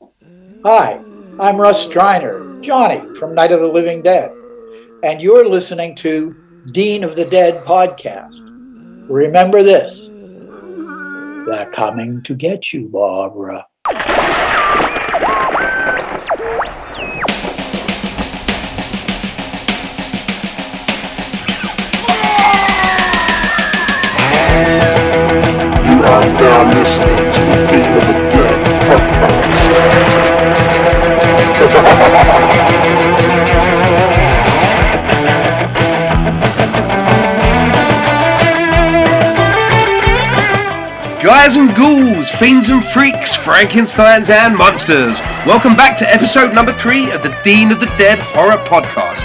Hi, I'm Russ Streiner, Johnny from Night of the Living Dead, and you're listening to Dean of the Dead podcast. Remember this they're coming to get you, Barbara. You are now listening to Guys and ghouls, fiends and freaks, Frankensteins and monsters. Welcome back to episode number three of the Dean of the Dead Horror Podcast.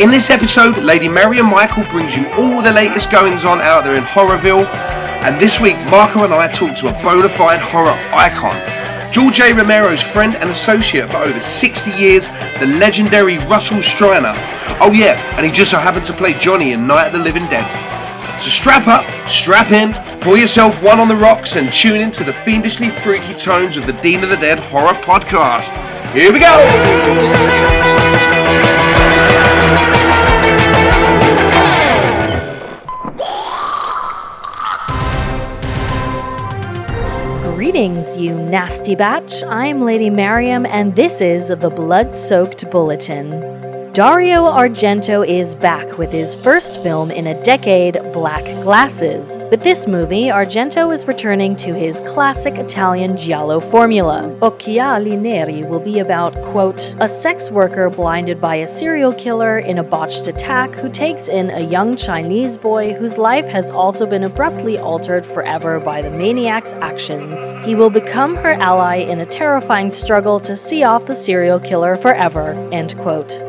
In this episode, Lady Marion Michael brings you all the latest goings on out there in Horrorville. And this week, Marco and I talk to a bona fide horror icon. George A. Romero's friend and associate for over 60 years, the legendary Russell Streiner. Oh, yeah, and he just so happened to play Johnny in Night of the Living Dead. So strap up, strap in, pour yourself one on the rocks, and tune into the fiendishly freaky tones of the Dean of the Dead Horror Podcast. Here we go! Greetings, you nasty batch. I'm Lady Mariam, and this is the Blood Soaked Bulletin. Dario Argento is back with his first film in a decade, Black Glasses. With this movie, Argento is returning to his classic Italian giallo formula. Occhiali Neri will be about, quote, a sex worker blinded by a serial killer in a botched attack who takes in a young Chinese boy whose life has also been abruptly altered forever by the maniac's actions. He will become her ally in a terrifying struggle to see off the serial killer forever, end quote.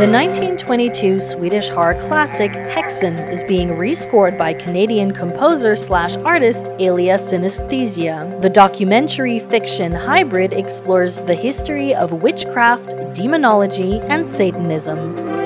The 1922 Swedish horror classic Häxan is being rescored by Canadian composer slash artist Elia Synesthesia. The documentary fiction hybrid explores the history of witchcraft, demonology, and Satanism.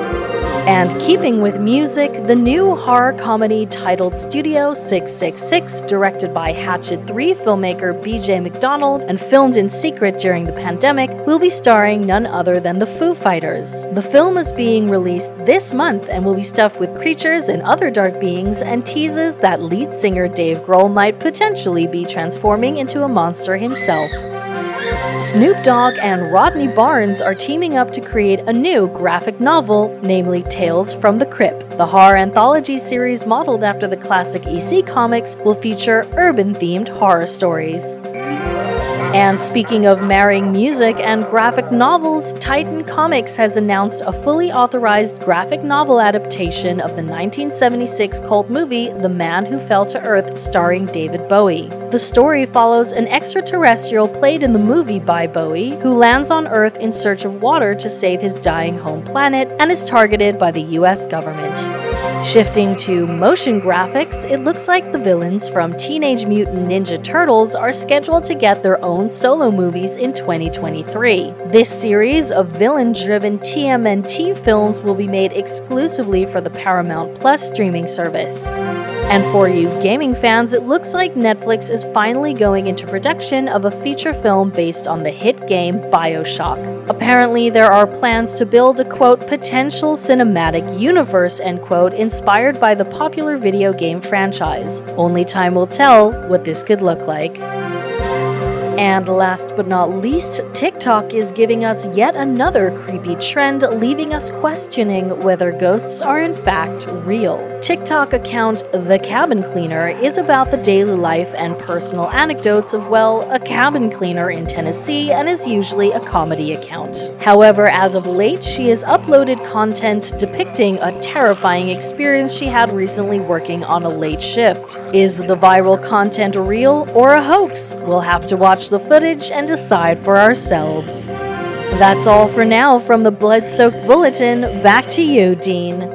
And keeping with music, the new horror comedy titled Studio 666, directed by Hatchet 3 filmmaker BJ McDonnell and filmed in secret during the pandemic, will be starring none other than the Foo Fighters. The film is being released this month and will be stuffed with creatures and other dark beings and teases that lead singer Dave Grohl might potentially be transforming into a monster himself. Snoop Dogg and Rodney Barnes are teaming up to create a new graphic novel, namely Tales from the Crypt. The horror anthology series modeled after the classic EC comics will feature urban themed horror stories. And speaking of marrying music and graphic novels, Titan Comics has announced a fully authorized graphic novel adaptation of the 1976 cult movie The Man Who Fell to Earth, starring David Bowie. The story follows an extraterrestrial played in the movie by Bowie who lands on Earth in search of water to save his dying home planet and is targeted by the US government. Shifting to motion graphics, it looks like the villains from Teenage Mutant Ninja Turtles are scheduled to get their own solo movies in 2023. This series of villain driven TMNT films will be made exclusively for the Paramount Plus streaming service. And for you gaming fans, it looks like Netflix is finally going into production of a feature film based on the hit game Bioshock. Apparently, there are plans to build a quote potential cinematic universe end quote inspired by the popular video game franchise. Only time will tell what this could look like. And last but not least, TikTok is giving us yet another creepy trend, leaving us questioning whether ghosts are in fact real. TikTok account The Cabin Cleaner is about the daily life and personal anecdotes of, well, a cabin cleaner in Tennessee and is usually a comedy account. However, as of late, she has uploaded content depicting a terrifying experience she had recently working on a late shift. Is the viral content real or a hoax? We'll have to watch the footage and decide for ourselves. That's all for now from the Blood Soaked Bulletin. Back to you, Dean.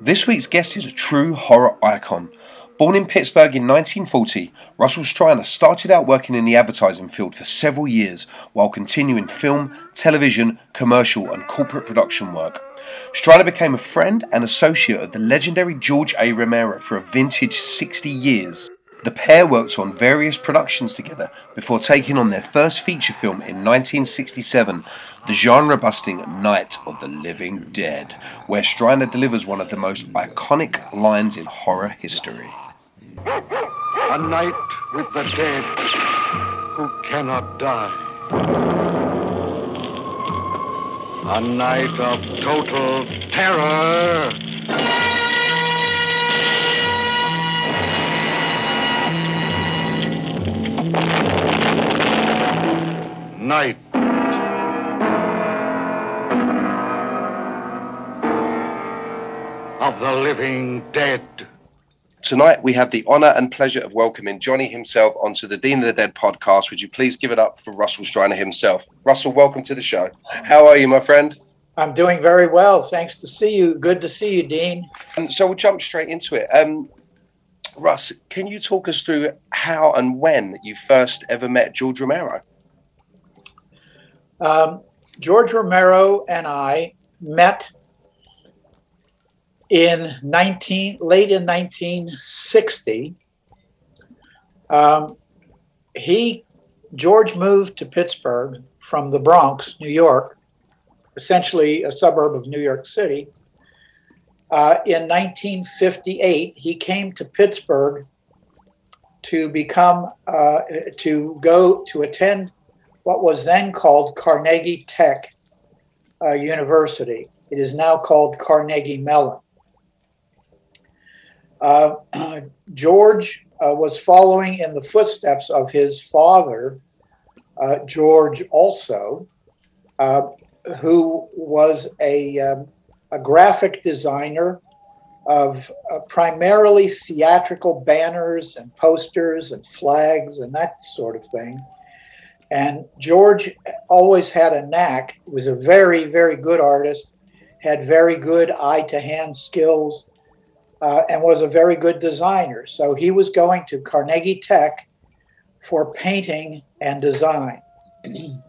This week's guest is a true horror icon. Born in Pittsburgh in 1940, Russell Streiner started out working in the advertising field for several years while continuing film, television, commercial, and corporate production work. Streiner became a friend and associate of the legendary George A. Romero for a vintage 60 years. The pair worked on various productions together before taking on their first feature film in 1967, the genre busting Night of the Living Dead, where Streiner delivers one of the most iconic lines in horror history. A night with the dead who cannot die. A night of total terror. Night. Of the living dead. Tonight, we have the honour and pleasure of welcoming Johnny himself onto the Dean of the Dead podcast. Would you please give it up for Russell Streiner himself? Russell, welcome to the show. How are you, my friend? I'm doing very well. Thanks to see you. Good to see you, Dean. Um, so we'll jump straight into it. Um, Russ, can you talk us through how and when you first ever met George Romero? Um, George Romero and I met in 19 late in 1960. Um, he George moved to Pittsburgh from the Bronx, New York, essentially a suburb of New York City. Uh, in 1958, he came to Pittsburgh to become uh, to go to attend what was then called Carnegie Tech uh, University. It is now called Carnegie Mellon. Uh, George uh, was following in the footsteps of his father, uh, George, also, uh, who was a, um, a graphic designer of uh, primarily theatrical banners and posters and flags and that sort of thing. And George always had a knack, was a very, very good artist, had very good eye to hand skills uh, and was a very good designer. So he was going to Carnegie Tech for painting and design.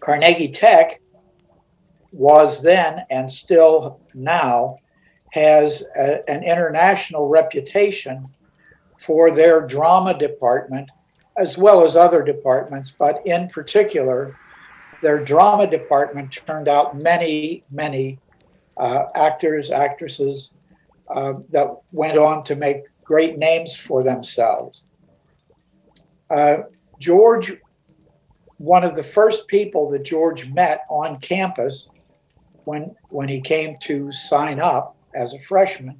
Carnegie Tech was then and still now has a, an international reputation for their drama department as well as other departments, but in particular, their drama department turned out many, many uh, actors, actresses, uh, that went on to make great names for themselves. Uh, George, one of the first people that George met on campus when, when he came to sign up as a freshman,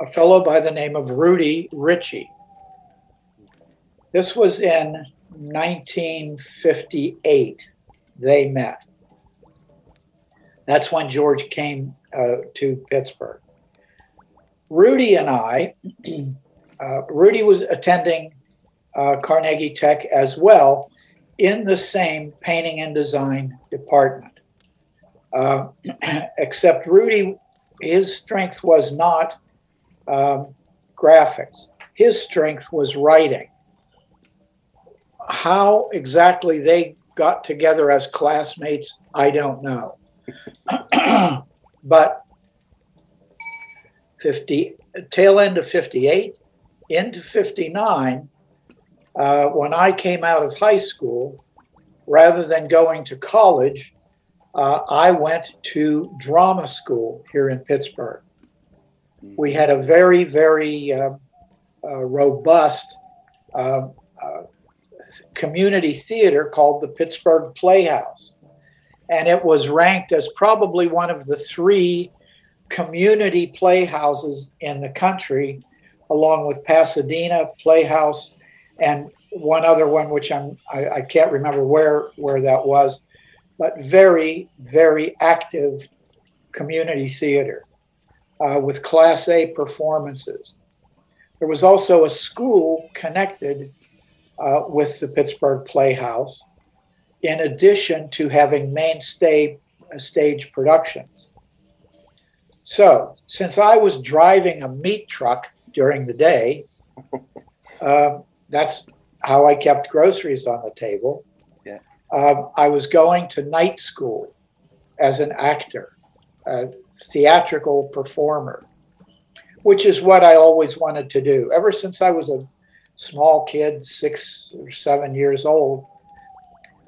a fellow by the name of Rudy Ricci. This was in 1958, they met. That's when George came uh, to Pittsburgh. Rudy and I, uh, Rudy was attending uh, Carnegie Tech as well in the same painting and design department. Uh, except Rudy, his strength was not um, graphics, his strength was writing. How exactly they got together as classmates, I don't know. but 50 tail end of 58 into 59 uh, when i came out of high school rather than going to college uh, i went to drama school here in pittsburgh we had a very very uh, uh robust um, uh, community theater called the pittsburgh playhouse and it was ranked as probably one of the three community playhouses in the country, along with Pasadena Playhouse and one other one, which I'm I, I can't remember where where that was, but very very active community theater uh, with Class A performances. There was also a school connected uh, with the Pittsburgh Playhouse in addition to having mainstay stage productions. So, since I was driving a meat truck during the day, uh, that's how I kept groceries on the table. Yeah. Um, I was going to night school as an actor, a theatrical performer. which is what I always wanted to do. Ever since I was a small kid, six or seven years old,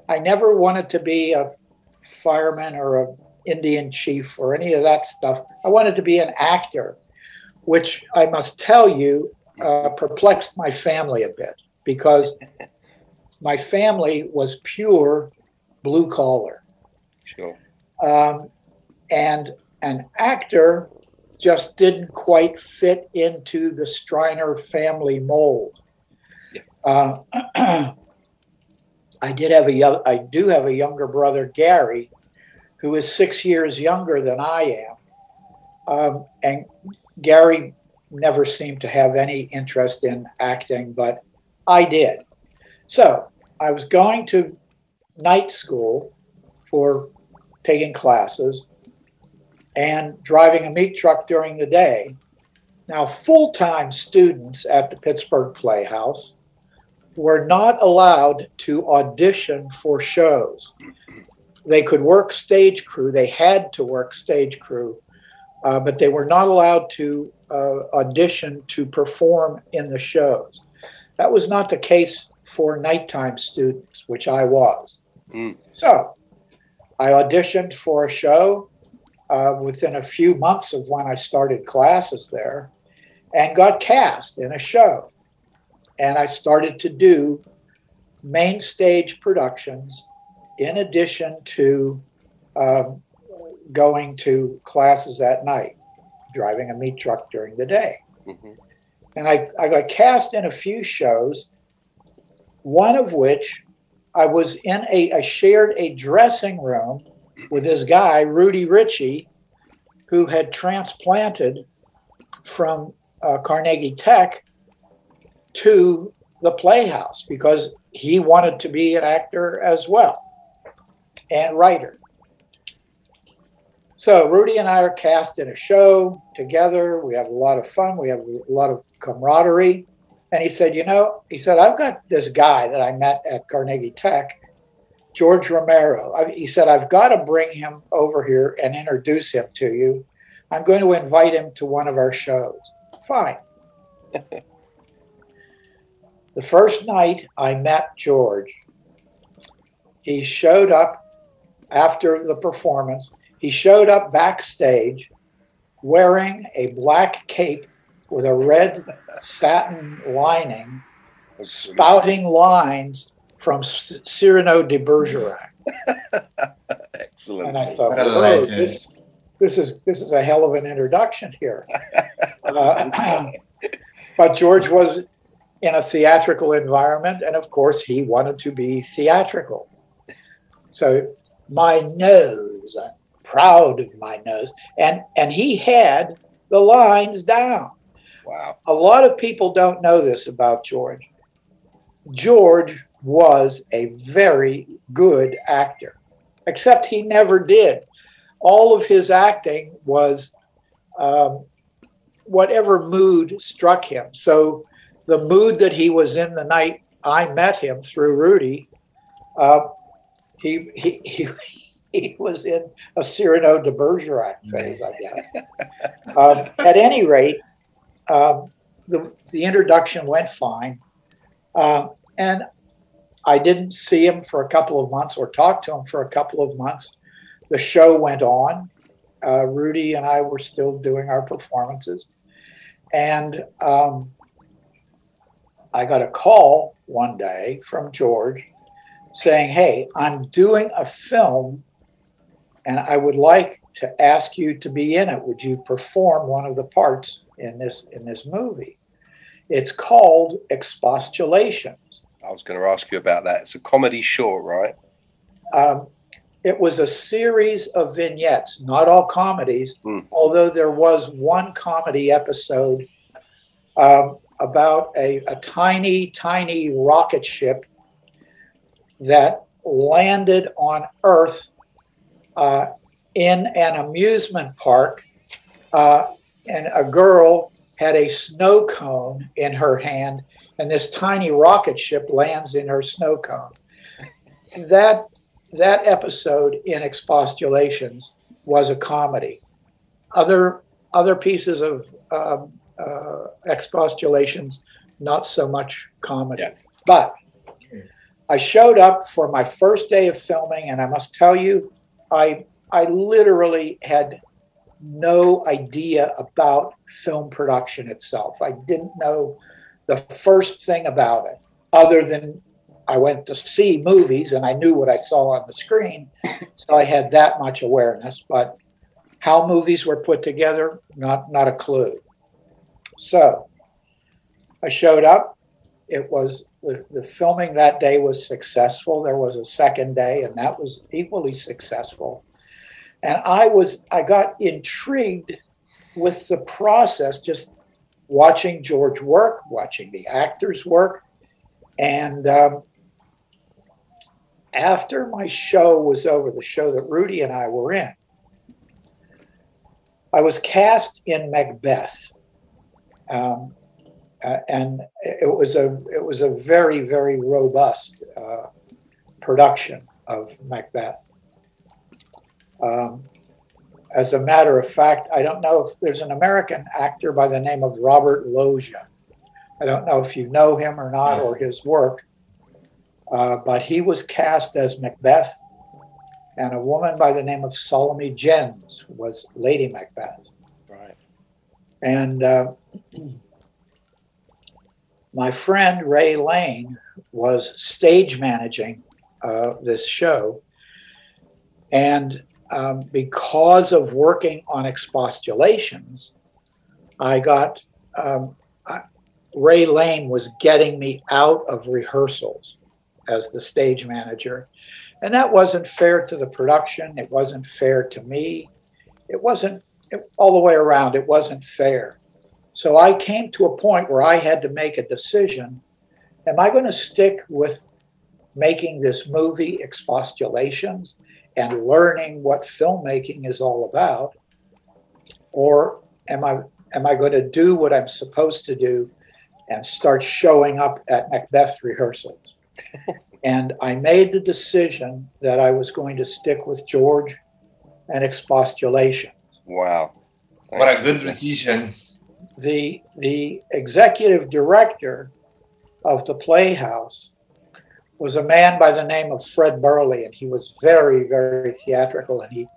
I never wanted to be a fireman or a Indian chief or any of that stuff. I wanted to be an actor, which I must tell you uh, perplexed my family a bit because my family was pure blue collar. Sure. Um, and an actor just didn't quite fit into the Streiner family mold. Uh, I did have a I do have a younger brother, Gary, who is six years younger than I am. Um, and Gary never seemed to have any interest in acting, but I did. So I was going to night school for taking classes and driving a meat truck during the day. Now, full time students at the Pittsburgh Playhouse were not allowed to audition for shows. They could work stage crew, they had to work stage crew, uh, but they were not allowed to uh, audition to perform in the shows. That was not the case for nighttime students, which I was. Mm. So I auditioned for a show uh, within a few months of when I started classes there and got cast in a show. And I started to do main stage productions in addition to um, going to classes at night, driving a meat truck during the day. Mhm. And I, I got cast in a few shows, one of which I was in a, I shared a dressing room with this guy, Rudy Ricci, who had transplanted from uh, Carnegie Tech to the Playhouse because he wanted to be an actor as well and writer. So Rudy and I are cast in a show together. We have a lot of fun. We have a lot of camaraderie. And he said, You know, he said, I've got this guy that I met at Carnegie Tech, George Romero. I, he said, I've got to bring him over here and introduce him to you. I'm going to invite him to one of our shows. Fine. the first night I met George, he showed up after the performance. He showed up backstage wearing a black cape with a red satin lining, spouting lines from Cyrano de Bergerac. Excellent. And I thought, What a "Whoa, legend." this, this is this is a hell of an introduction here. Uh, but George was in a theatrical environment, and of course, he wanted to be theatrical. So my nose, I'm proud of my nose, and and he had the lines down. Wow. A lot of people don't know this about George. George was a very good actor, except he never did. All of his acting was um, whatever mood struck him. So the mood that he was in the night I met him through Rudy, uh, he, he, he, he was in a Cyrano de Bergerac phase, I guess. um, at any rate, um, the, the introduction went fine. Um, and I didn't see him for a couple of months or talk to him for a couple of months. The show went on. Uh, Rudy and I were still doing our performances. And um, I got a call one day from George saying, Hey, I'm doing a film and I would like to ask you to be in it. Would you perform one of the parts in this in this movie? It's called Expostulation. I was going to ask you about that. It's a comedy short, right? Um, it was a series of vignettes, not all comedies, Hmm. although there was one comedy episode um, about a, a tiny, tiny rocket ship that landed on Earth uh, in an amusement park, uh, and a girl had a snow cone in her hand, and this tiny rocket ship lands in her snow cone. That that episode in Expostulations was a comedy. Other other pieces of um, uh, expostulations, not so much comedy. Yeah. But I showed up for my first day of filming, and I must tell you, I I literally had no idea about film production itself. I didn't know the first thing about it, other than I went to see movies and I knew what I saw on the screen. So I had that much awareness, but how movies were put together, not not a clue. So I showed up. It was the, the filming that day was successful. There was a second day, and that was equally successful. And I was I got intrigued with the process, just watching George work, watching the actors work, and um, after my show was over, the show that Rudy and I were in, I was cast in Macbeth, um, uh, and it was a it was a very very robust uh, production of Macbeth. Um, as a matter of fact, I don't know if there's an American actor by the name of Robert Loggia. I don't know if you know him or not or his work, uh, but he was cast as Macbeth, and a woman by the name of Salome Jens was Lady Macbeth. And uh, my friend Ray Lane was stage managing uh, this show. And um, because of working on expostulations, I got um, I, Ray Lane was getting me out of rehearsals as the stage manager. And that wasn't fair to the production. It wasn't fair to me. It wasn't all the way around. It wasn't fair. So I came to a point where I had to make a decision. Am I going to stick with making this movie expostulations and learning what filmmaking is all about? Or am I am I going to do what I'm supposed to do and start showing up at Macbeth rehearsals? and I made the decision that I was going to stick with George and expostulation. Wow. What a good decision. The the executive director of the Playhouse was a man by the name of Fred Burleigh, and he was very, very theatrical, and he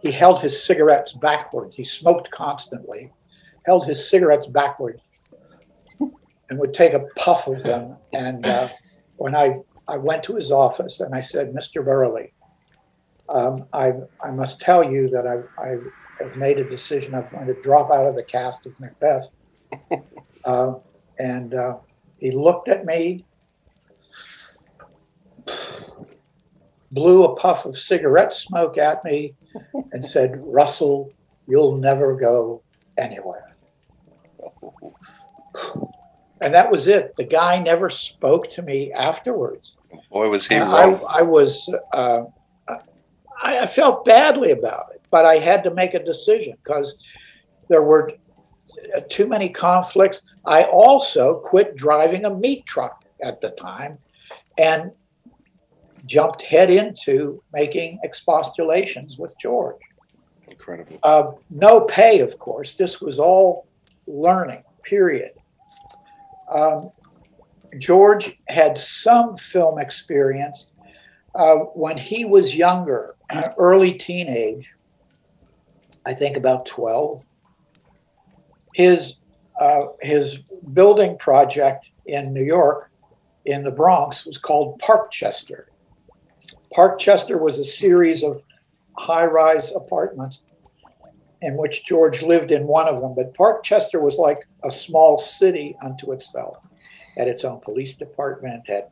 he held his cigarettes backwards. He smoked constantly, held his cigarettes backwards, and would take a puff of them. And uh, when I I went to his office and I said, Mr. Burleigh, um, I, I must tell you that I, I have made a decision. I'm going to drop out of the cast of Macbeth. uh, and uh, he looked at me, blew a puff of cigarette smoke at me, and said, Russell, you'll never go anywhere. And that was it. The guy never spoke to me afterwards. Boy, was he And I. I was, uh, I, I felt badly about it, but I had to make a decision because there were uh, too many conflicts. I also quit driving a meat truck at the time and jumped head into making expostulations with George. Incredible. Uh, no pay, of course. This was all learning, period. Um, George had some film experience uh, when he was younger, early teenage, I think about 12. His, uh, his building project in New York, in the Bronx, was called Parkchester. Parkchester was a series of high rise apartments in which George lived in one of them. But Parkchester was like a small city unto itself, had its own police department, had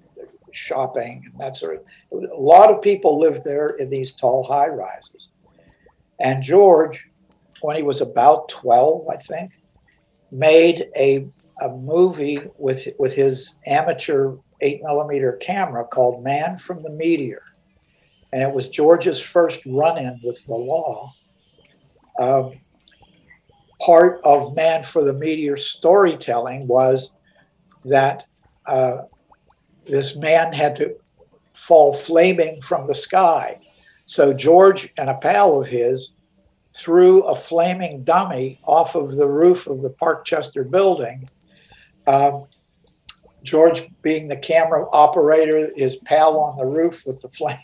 shopping and that sort of. A lot of people lived there in these tall high rises. And George, when he was about 12, I think, made a, a movie with, with his amateur eight millimeter camera called Man from the Meteor. And it was George's first run in with the law um, part of Man for the Meteor storytelling was that uh, this man had to fall flaming from the sky. So George and a pal of his threw a flaming dummy off of the roof of the Parkchester building. Um, George, being the camera operator, his pal on the roof with the flaming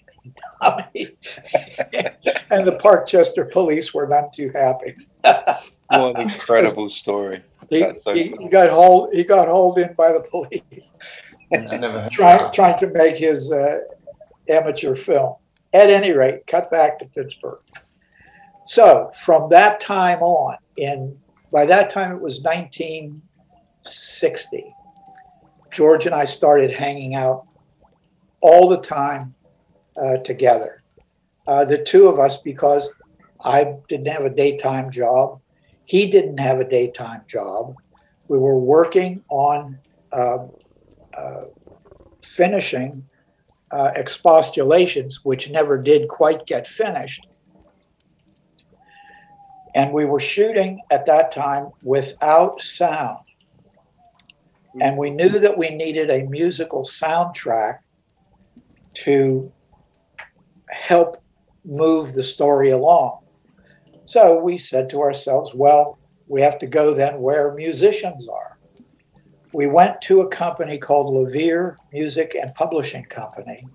dummy. and the Parkchester police were none too happy. what an incredible story. He, so he, he, got hauled. He got hauled in by the police, trying trying to make his uh, amateur film. At any rate, cut back to Pittsburgh. So from that time on, in by that time it was 1960. George and I started hanging out all the time uh, together. Uh, the two of us, because I didn't have a daytime job, he didn't have a daytime job. We were working on uh, uh finishing uh, expostulations, which never did quite get finished. And we were shooting at that time without sound. And we knew that we needed a musical soundtrack to help move the story along. So we said to ourselves, well, we have to go then where musicians are. We went to a company called Levere Music and Publishing Company,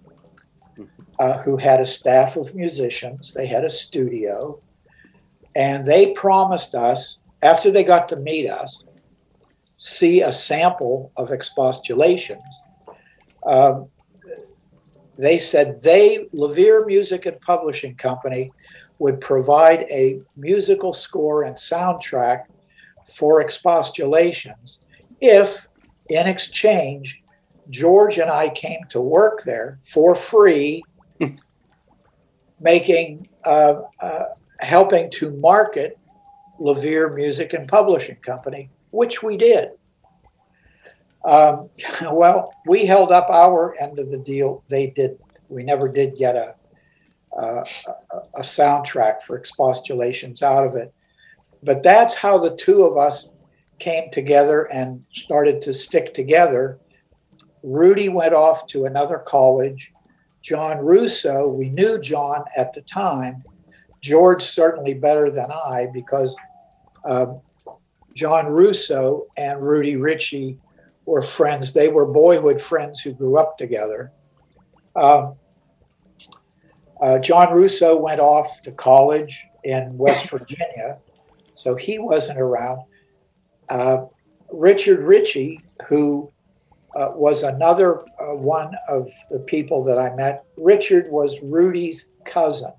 uh, who had a staff of musicians. They had a studio, and they promised us, after they got to meet us, see a sample of expostulations. Um, they said they, Levere Music and Publishing Company, would provide a musical score and soundtrack for expostulations if, in exchange, George and I came to work there for free, making, uh, uh, helping to market Levere Music and Publishing Company, which we did. Um, well, we held up our end of the deal. They did. We never did get a, a, a soundtrack for expostulations out of it. But that's how the two of us came together and started to stick together. Rudy went off to another college. John Russo, we knew John at the time. George certainly better than I because um, John Russo and Rudy Ricci were friends. They were boyhood friends who grew up together. Um, uh, John Russo went off to college in West Virginia, so he wasn't around. Uh, Richard Ricci, who uh, was another uh, one of the people that I met, Richard was Rudy's cousin.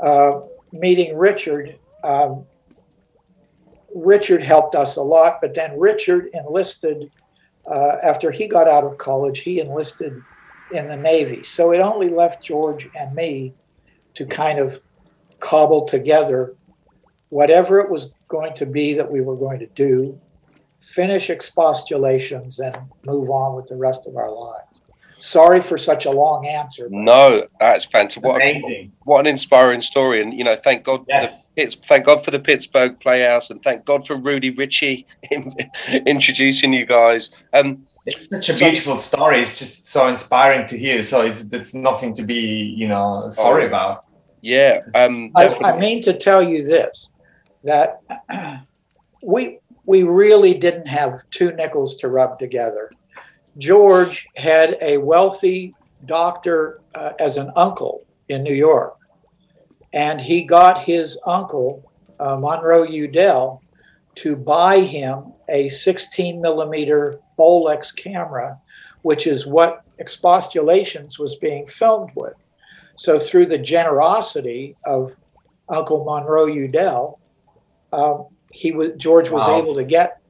Uh, meeting Richard, um, Richard helped us a lot, but then Richard enlisted uh, after he got out of college, he enlisted in the Navy. So it only left George and me to kind of cobble together whatever it was going to be that we were going to do, finish expostulations, and move on with the rest of our lives. Sorry for such a long answer. No, that's fantastic. What, Amazing. what an inspiring story, and you know, thank God yes. for the thank God for the Pittsburgh Playhouse, and thank God for Rudy Ricci introducing you guys. Um, it's such a beautiful story. It's just so inspiring to hear. So it's it's nothing to be you know sorry oh, about. Yeah, um, I, I mean to tell you this that we we really didn't have two nickels to rub together George had a wealthy doctor uh, as an uncle in New York. And he got his uncle, uh, Monroe Udell, to buy him a 16 millimeter Bolex camera, which is what Expostulations was being filmed with. So, through the generosity of Uncle Monroe Udell, um, he was George was wow. able to get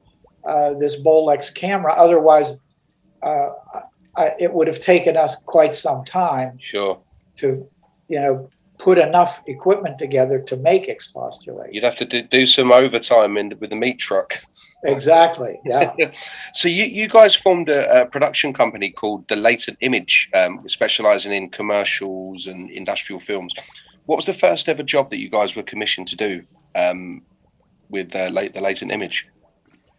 uh, this Bolex camera. Otherwise, uh, I, it would have taken us quite some time sure. to, you know, put enough equipment together to make expostulation. You'd have to do, do some overtime in with the meat truck. Exactly. Yeah. so you, you guys formed a, a, production company called the Latent Image, um, specializing in commercials and industrial films. What was the first ever job that you guys were commissioned to do um, with uh, the Latent Image?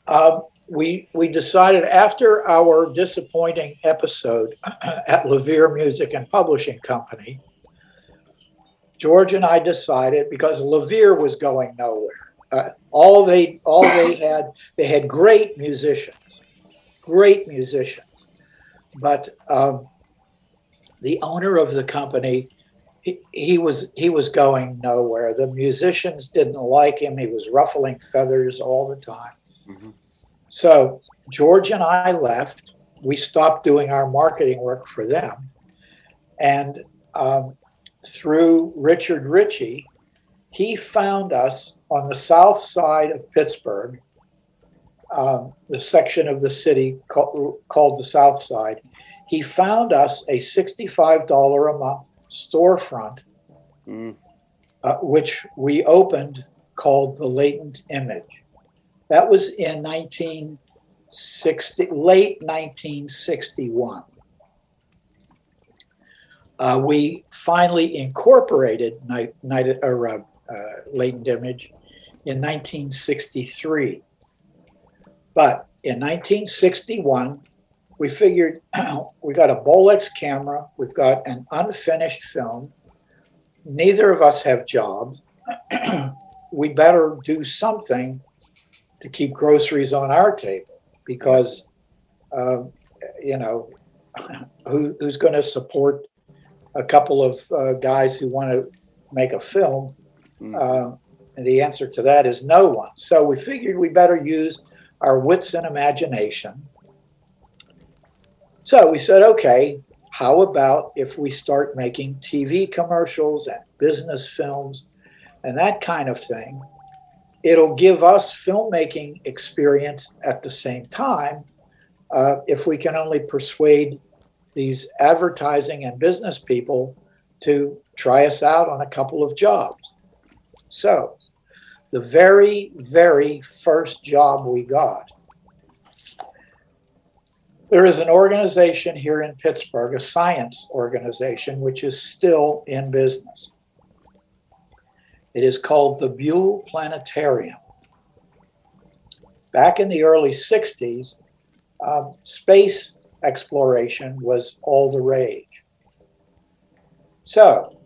Um, we we decided after our disappointing episode at Levere Music and Publishing Company, George and I decided because Levere was going nowhere. Uh, all they all they had they had great musicians, great musicians, but um, the owner of the company he, he was he was going nowhere. The musicians didn't like him. He was ruffling feathers all the time. Mhm. So George and I left. We stopped doing our marketing work for them, and um, through Richard Ricci, he found us on the south side of Pittsburgh, um, the section of the city called, called the South Side. He found us a $65 a month storefront, Mm. uh, which we opened called the Latent Image. That was in 1960, late 1961. Uh, we finally incorporated Night, Night or uh, uh, Latent Image in 1963. But in 1961, we figured we got a Bolex camera, we've got an unfinished film. Neither of us have jobs. we better do something to keep groceries on our table because, um, you know, who, who's going to support a couple of uh, guys who want to make a film? Mm. Uh, and the answer to that is no one. So we figured we better use our wits and imagination. So we said, okay, how about if we start making TV commercials and business films and that kind of thing? It'll give us filmmaking experience at the same time uh, if we can only persuade these advertising and business people to try us out on a couple of jobs. So, the very, very first job we got, there is an organization here in Pittsburgh, a science organization, which is still in business. It is called the Buhl Planetarium. Back in the early 60s, um, space exploration was all the rage. So,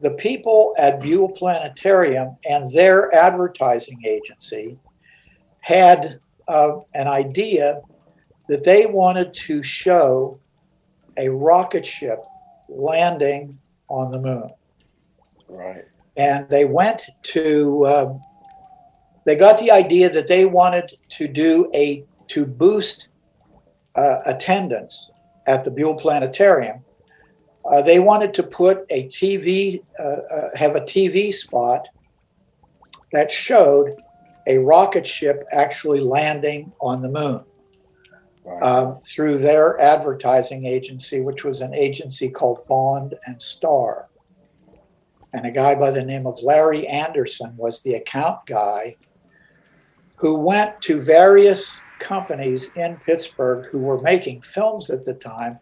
the people at Buhl Planetarium and their advertising agency had uh, an idea that they wanted to show a rocket ship landing on the moon. Right. And they went to, um, they got the idea that they wanted to do a, to boost uh, attendance at the Buhl Planetarium. Uh, they wanted to put a TV, uh, uh, have a TV spot that showed a rocket ship actually landing on the moon Right. um, through their advertising agency, which was an agency called Bond and Star. And a guy by the name of Larry Anderson was the account guy who went to various companies in Pittsburgh who were making films at the time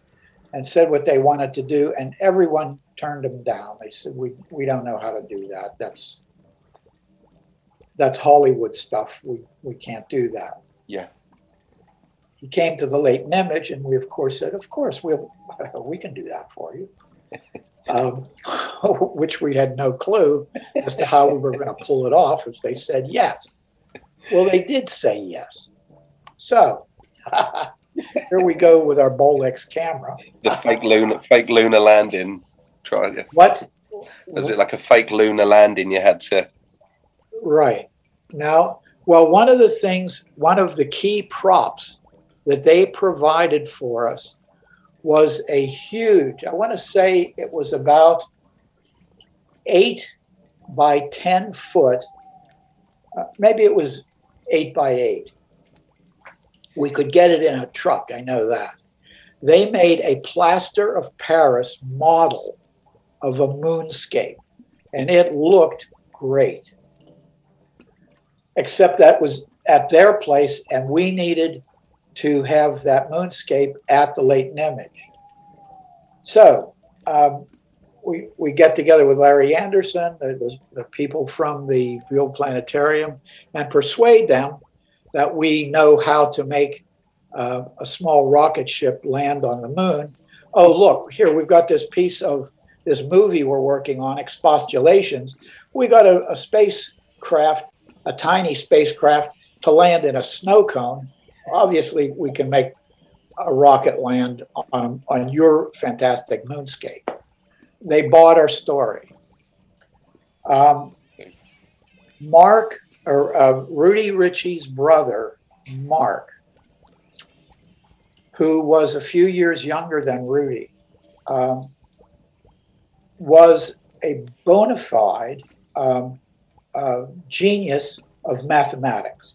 and said what they wanted to do, and everyone turned them down. They said, "We we don't know how to do that. That's that's Hollywood stuff. We we can't do that." Yeah. He came to the latent image, and we of course said, "Of course, we'll we can do that for you." um, which we had no clue as to how we were going to pull it off if they said yes. Well, they did say yes. So here we go with our Bolex camera. The fake lunar, fake lunar landing. Try it. What? Was it like a fake lunar landing? You had to. Right. Now, well, one of the things, one of the key props that they provided for us was a huge, I want to say it was about eight by 10 foot, uh, maybe it was eight by eight. We could get it in a truck, I know that. They made a plaster of Paris model of a moonscape, and it looked great except that was at their place, and we needed to have that moonscape at the latent image. So um, we, we get together with Larry Anderson, the, the, the people from the Buhl Planetarium, and persuade them that we know how to make uh, a small rocket ship land on the moon. Oh, look, here we've got this piece of this movie we're working on, Expostulations, we got a, a spacecraft, a tiny spacecraft, to land in a snow cone. Obviously, we can make a rocket land on, on your fantastic moonscape. They bought our story. Um, Mark, or uh, Rudy Ricci's brother, Mark, who was a few years younger than Rudy, um, was a bona fide um, uh, genius of mathematics.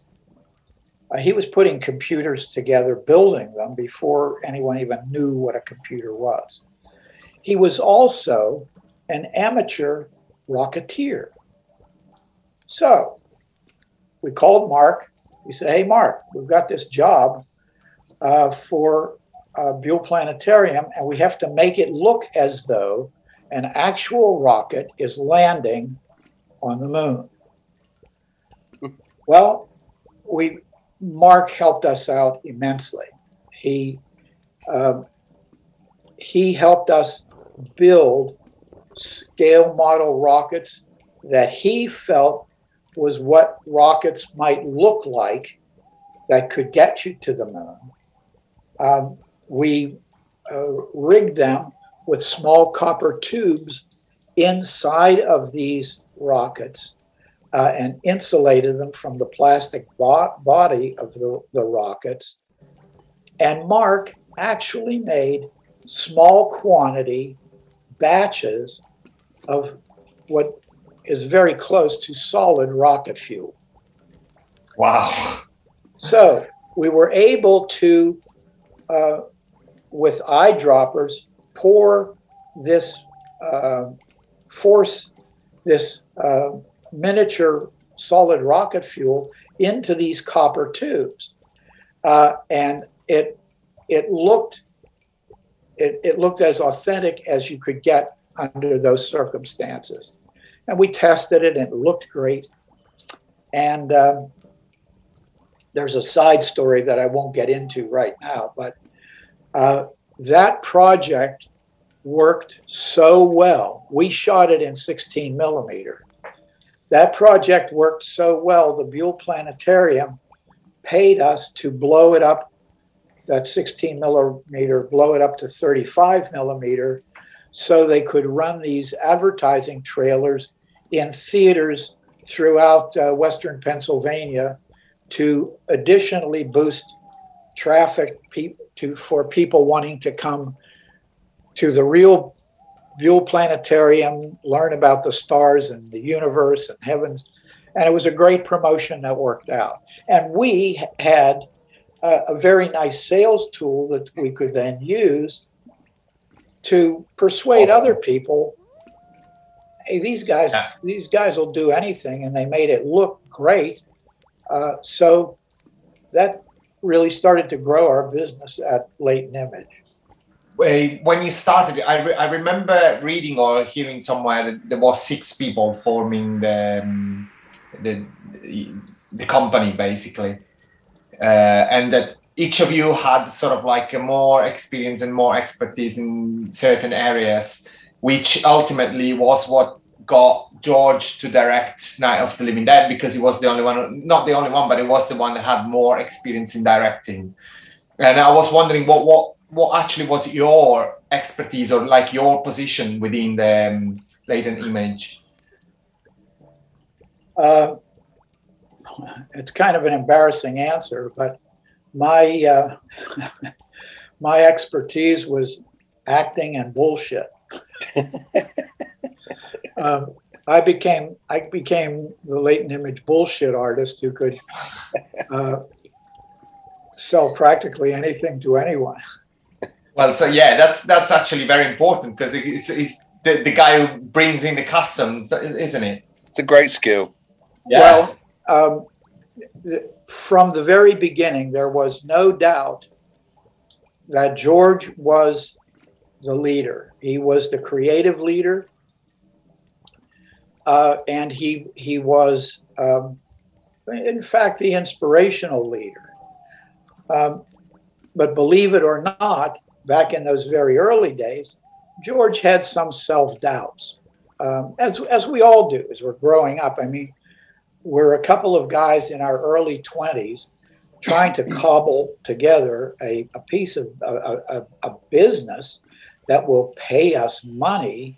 Uh, he was putting computers together, building them before anyone even knew what a computer was. He was also an amateur rocketeer. So we called Mark. We said, Hey, Mark, we've got this job uh, for uh, Buhl Planetarium, and we have to make it look as though an actual rocket is landing on the moon. Well, we Mark helped us out immensely. He um, he helped us build scale model rockets that he felt was what rockets might look like that could get you to the moon. Um, we uh, rigged them with small copper tubes inside of these rockets uh, and insulated them from the plastic bo- body of the, the rockets. And Mark actually made small quantity batches of what is very close to solid rocket fuel. Wow. So we were able to, uh, with eyedroppers, pour this, uh, force this uh, miniature solid rocket fuel into these copper tubes, uh, and it it looked it, it looked as authentic as you could get under those circumstances. And we tested it, and it looked great. And um, there's a side story that I won't get into right now, but uh, that project worked so well. We shot it in 16 millimeter that project worked so well, the Buhl Planetarium paid us to blow it up, that 16 millimeter, blow it up to 35 millimeter, so they could run these advertising trailers in theaters throughout uh, Western Pennsylvania to additionally boost traffic pe- to, for people wanting to come to the real Buhl Planetarium, learn about the stars and the universe and heavens. And it was a great promotion that worked out. And we had a, a very nice sales tool that we could then use to persuade other people hey these guys Yeah. these guys will do anything and they made it look great uh, so that really started to grow our business at latent image when you started, I, re- I remember reading or hearing somewhere that there was six people forming the um, the, the company basically, uh, and that each of you had sort of like a more experience and more expertise in certain areas, which ultimately was what got George to direct Night of the Living Dead because he was the only one, not the only one, but he was the one that had more experience in directing. And I was wondering what what what actually was your expertise or like your position within the um, latent image? Uh, it's kind of an embarrassing answer, but my uh, my expertise was acting and bullshit. um, I became I became the latent image bullshit artist who could uh, sell practically anything to anyone. Well, so yeah, that's that's actually very important because it's, it's the, the guy who brings in the customs, isn't it? It's a great skill. Well, um, th- from the very beginning, there was no doubt that George was the leader. He was the creative leader, uh, and he he was, um, in fact, the inspirational leader. Um, but believe it or not, back in those very early days, George had some self doubts, um, as as we all do as we're growing up. I mean, we're a couple of guys in our early twenties trying to cobble together a, a piece of a, a, a business that will pay us money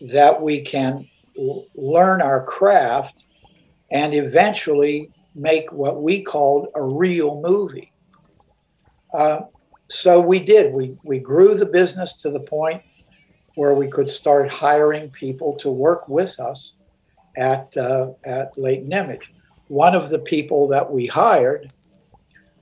that we can l- learn our craft and eventually make what we called a real movie. Uh, so we did. We, we grew the business to the point where we could start hiring people to work with us at, uh, at Latent Image. One of the people that we hired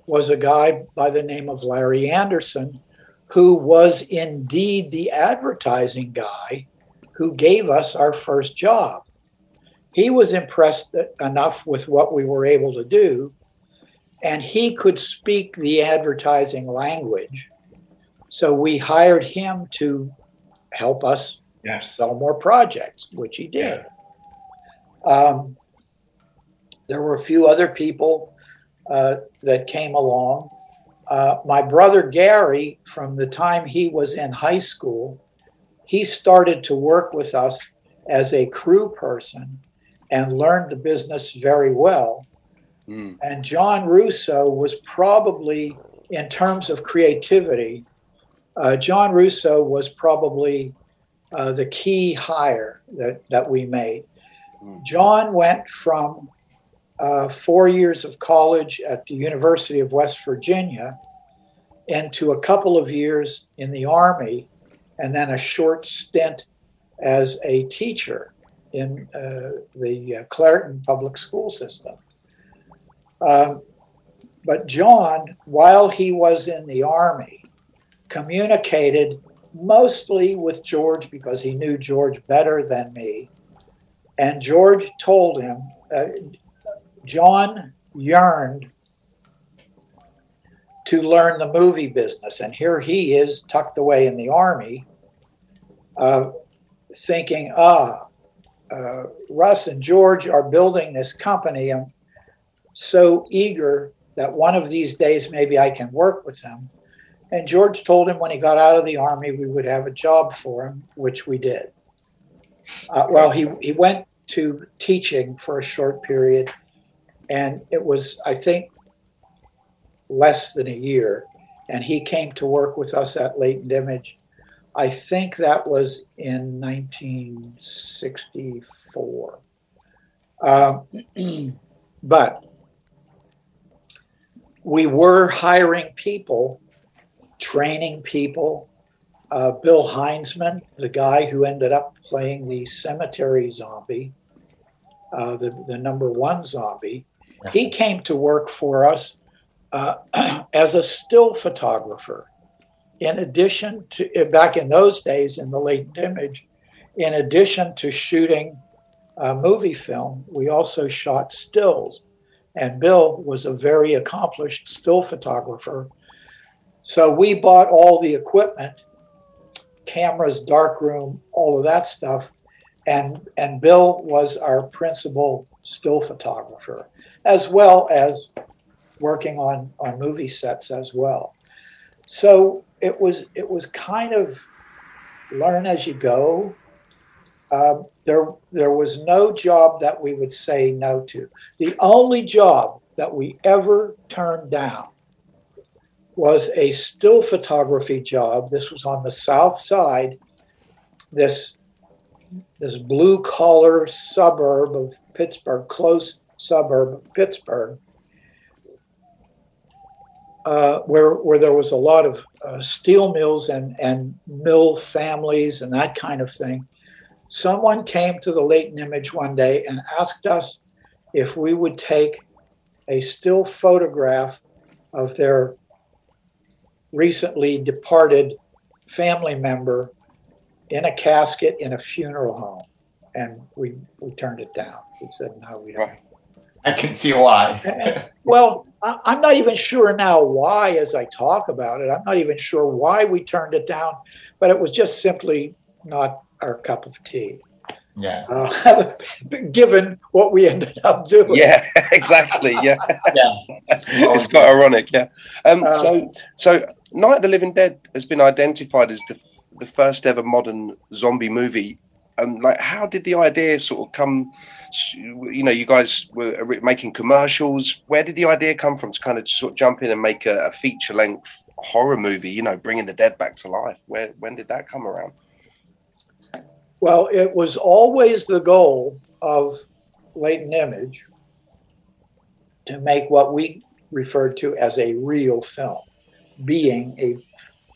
was a guy by the name of Larry Anderson, who was indeed the advertising guy who gave us our first job. He was impressed enough with what we were able to do, and he could speak the advertising language. So we hired him to help us Yes. sell more projects, which he did. Um, there were a few other people uh, that came along. Uh, my brother Gary, from the time he was in high school, he started to work with us as a crew person and learned the business very well. Mm. And John Russo was probably, in terms of creativity, uh, John Russo was probably uh, the key hire that, that we made. Mm. John went from uh, four years of college at the University of West Virginia into a couple of years in the Army and then a short stint as a teacher in uh, the uh, Clairton public school system. Um, but John, while he was in the Army, communicated mostly with George because he knew George better than me. And George told him, uh, John yearned to learn the movie business. And here he is tucked away in the Army, uh, thinking, ah, uh, Russ and George are building this company. I'm so eager that one of these days maybe I can work with them. And George told him when he got out of the Army, we would have a job for him, which we did. Uh, well, he, he went to teaching for a short period, and it was, I think, less than a year. And he came to work with us at Latent Image. I think that was in 1964. Um, but we were hiring people, training people. Uh, Bill Hinzman, the guy who ended up playing the cemetery zombie, uh, the, the number one zombie, he came to work for us uh, as a still photographer. In addition to, uh, back in those days in the latent image, in addition to shooting uh, movie film, we also shot stills. And Bill was a very accomplished still photographer. So we bought all the equipment, cameras, darkroom, all of that stuff. And, and Bill was our principal still photographer, as well as working on, on movie sets as well. So it was it was kind of learn as you go. Uh, there there was no job that we would say no to. The only job that we ever turned down was a still photography job. This was on the south side. This this blue collar suburb of Pittsburgh, close suburb of Pittsburgh, uh, where where there was a lot of uh, steel mills and and mill families and that kind of thing. Someone came to the latent image one day and asked us if we would take a still photograph of their recently departed family member in a casket in a funeral home, and we we turned it down. We said no, we don't. I can see why. And- well, I- I'm not even sure now why, as I talk about it. I'm not even sure why we turned it down, but it was just simply not our cup of tea, yeah. uh, given what we ended up doing. Yeah, exactly. Yeah, Yeah. it's quite ironic. Yeah. Um, Uh, so, so Night of the Living Dead has been identified as the the first ever modern zombie movie. And like, how did the idea sort of come? You know, you guys were making commercials. Where did the idea come from to kind of sort of jump in and make a, a feature length horror movie? You know, bringing the dead back to life. Where when did that come around? Well, it was always the goal of Latent Image to make what we referred to as a real film, being a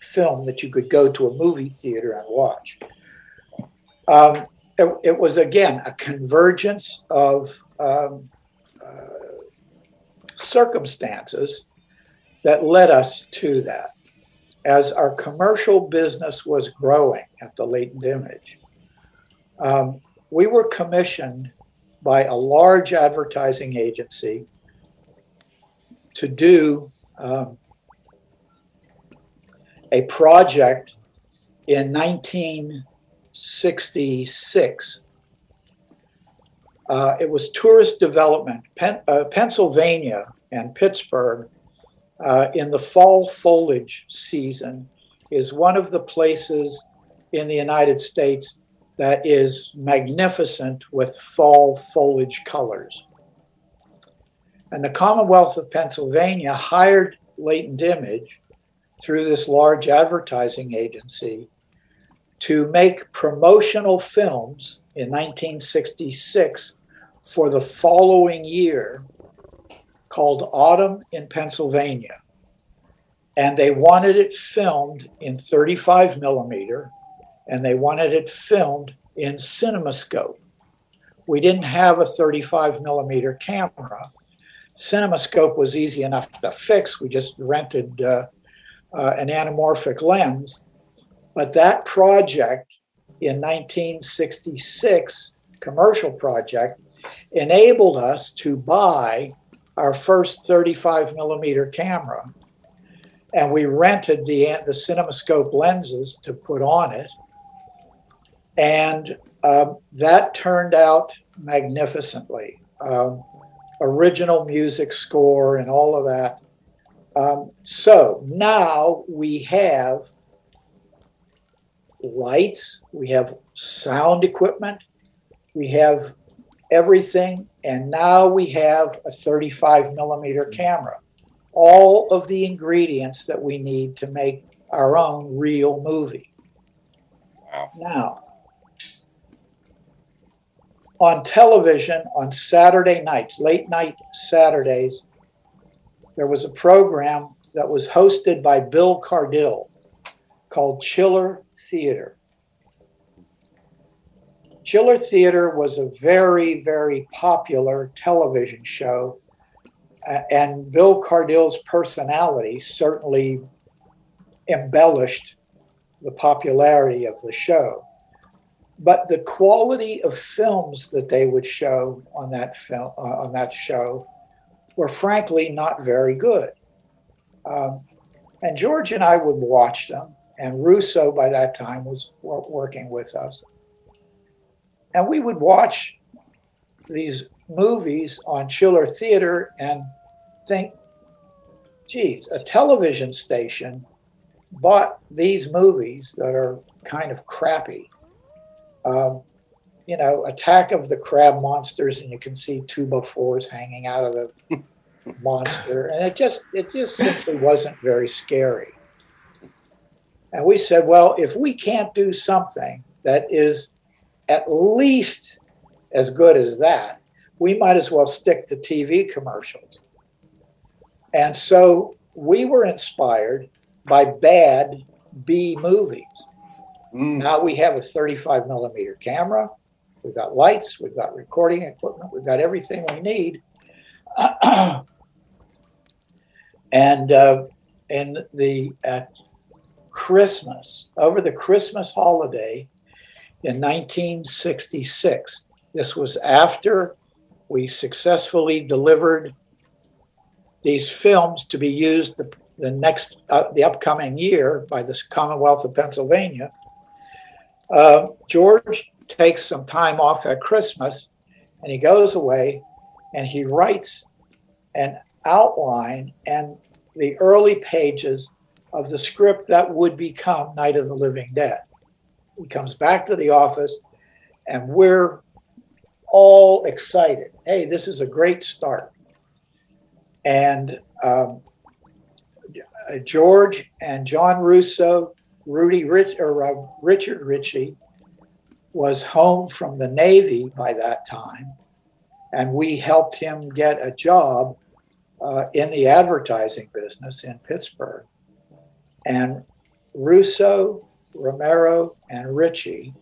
film that you could go to a movie theater and watch. Um, it, it, was again a convergence of um, uh, circumstances that led us to that. As our commercial business was growing at the latent image, um, we were commissioned by a large advertising agency to do um, a project in 1966. Uh, it was tourist development. Pen, uh, Pennsylvania and Pittsburgh uh, in the fall foliage season is one of the places in the United States that is magnificent with fall foliage colors. And the Commonwealth of Pennsylvania hired Latent Image through this large advertising agency to make promotional films in 1966 for the following year called Autumn in Pennsylvania. And they wanted it filmed in 35 millimeter and they wanted it filmed in CinemaScope. We didn't have a 35 millimeter camera. CinemaScope was easy enough to fix. We just rented uh, uh, an anamorphic lens. But that project in 1966, commercial project, enabled us to buy our first 35 millimeter camera. And we rented the, the CinemaScope lenses to put on it. And uh, that turned out magnificently. Um, original music score and all of that. Um, so now we have lights, we have sound equipment, we have everything, and now we have a 35 millimeter camera. All of the ingredients that we need to make our own real movie. Wow. Now, on television on Saturday nights, late night Saturdays, there was a program that was hosted by Bill Cardille called Chiller Theater. Chiller Theater was a very, very popular television show, and Bill Cardille's personality certainly embellished the popularity of the show. But the quality of films that they would show on that film uh, on that show were frankly not very good. Um, and George and I would watch them, and Russo by that time was working with us. And we would watch these movies on Chiller Theater and think, geez, a television station bought these movies that are kind of crappy. Um, you know, attack of the crab monsters, and you can see two fours hanging out of the monster, and it just it just simply wasn't very scary. And we said, well, if we can't do something that is at least as good as that, we might as well stick to TV commercials. And so we were inspired by bad B movies. Now we have a 35 millimeter camera. We've got lights, we've got recording equipment, we've got everything we need. and uh, in the at Christmas, over the Christmas holiday in 1966, this was after we successfully delivered these films to be used the, the next uh, the upcoming year by the Commonwealth of Pennsylvania. Uh, George takes some time off at Christmas and he goes away and he writes an outline and the early pages of the script that would become Night of the Living Dead. He comes back to the office, and we're all excited. Hey, this is a great start. And um, George and John Russo, Rudy Rich, or uh, Richard Ricci was home from the Navy by that time, and we helped him get a job uh, in the advertising business in Pittsburgh. And Russo, Romero, and Ricci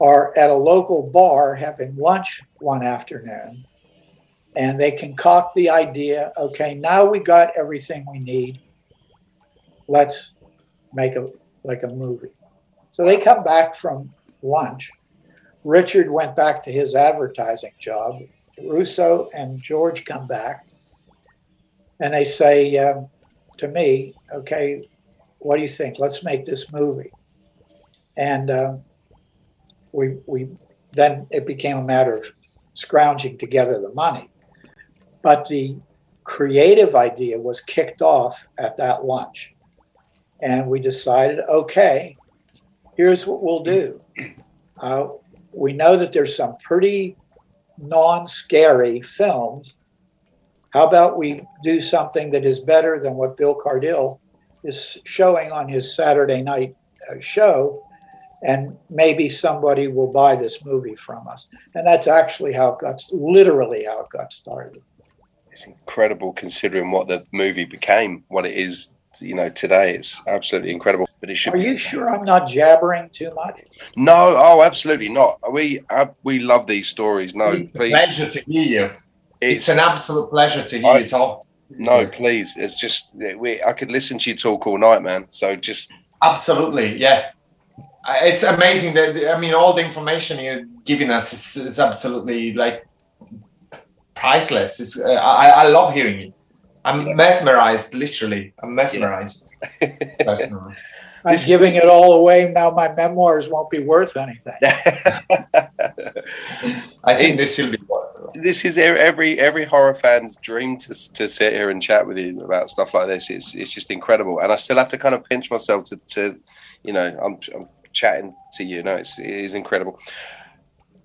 are at a local bar having lunch one afternoon and they concoct the idea okay now we got everything we need let's make a like a movie. So they come back from lunch. Richard went back to his advertising job. Russo and george come back. And they say um, to me okay what do you think? Let's make this movie. And um, we we then it became a matter of scrounging together the money. But the creative idea was kicked off at that lunch. And we decided, okay, here's what we'll do. Uh, we know that there's some pretty non scary films. How about we do something that is better than what Bill Cardille is showing on his Saturday night uh, show? And maybe somebody will buy this movie from us. And that's actually how it got, literally how it got started it's incredible considering what the movie became, what it is, you know, today. It's absolutely incredible. But it should. Are you sure I'm not jabbering too much? No, oh, absolutely not. We uh, we love these stories. No, it's please. pleasure to hear you. It's, it's, an absolute pleasure to hear I, you talk. No, please. It's just we. I could listen to you talk all night, man. So just absolutely, yeah. It's amazing that I mean all the information you're giving us is, is absolutely like priceless. It's, uh, I, I love hearing it. I'm mesmerized, literally. I'm mesmerized. Yeah. I'm giving it all away now. My memoirs won't be worth anything. I think this will be. This is every every horror fan's dream to, to sit here and chat with you about stuff like this. It's it's just incredible, and I still have to kind of pinch myself to, to you know, I'm, I'm chatting to you. No, it's it is incredible.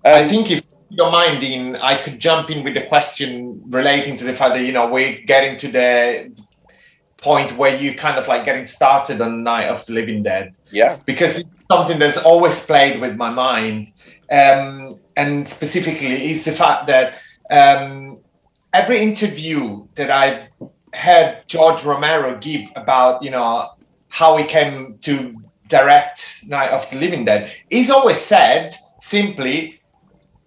Um, I think if you don't mind, Dean, I could jump in with a question relating to the fact that you know we're getting to the point where you kind of like getting started on Night of the Living Dead. Yeah. Because it's something that's always played with my mind. Um, and specifically is the fact that um, every interview that I've heard George Romero give about, you know, how he came to direct Night of the Living Dead, he's always said simply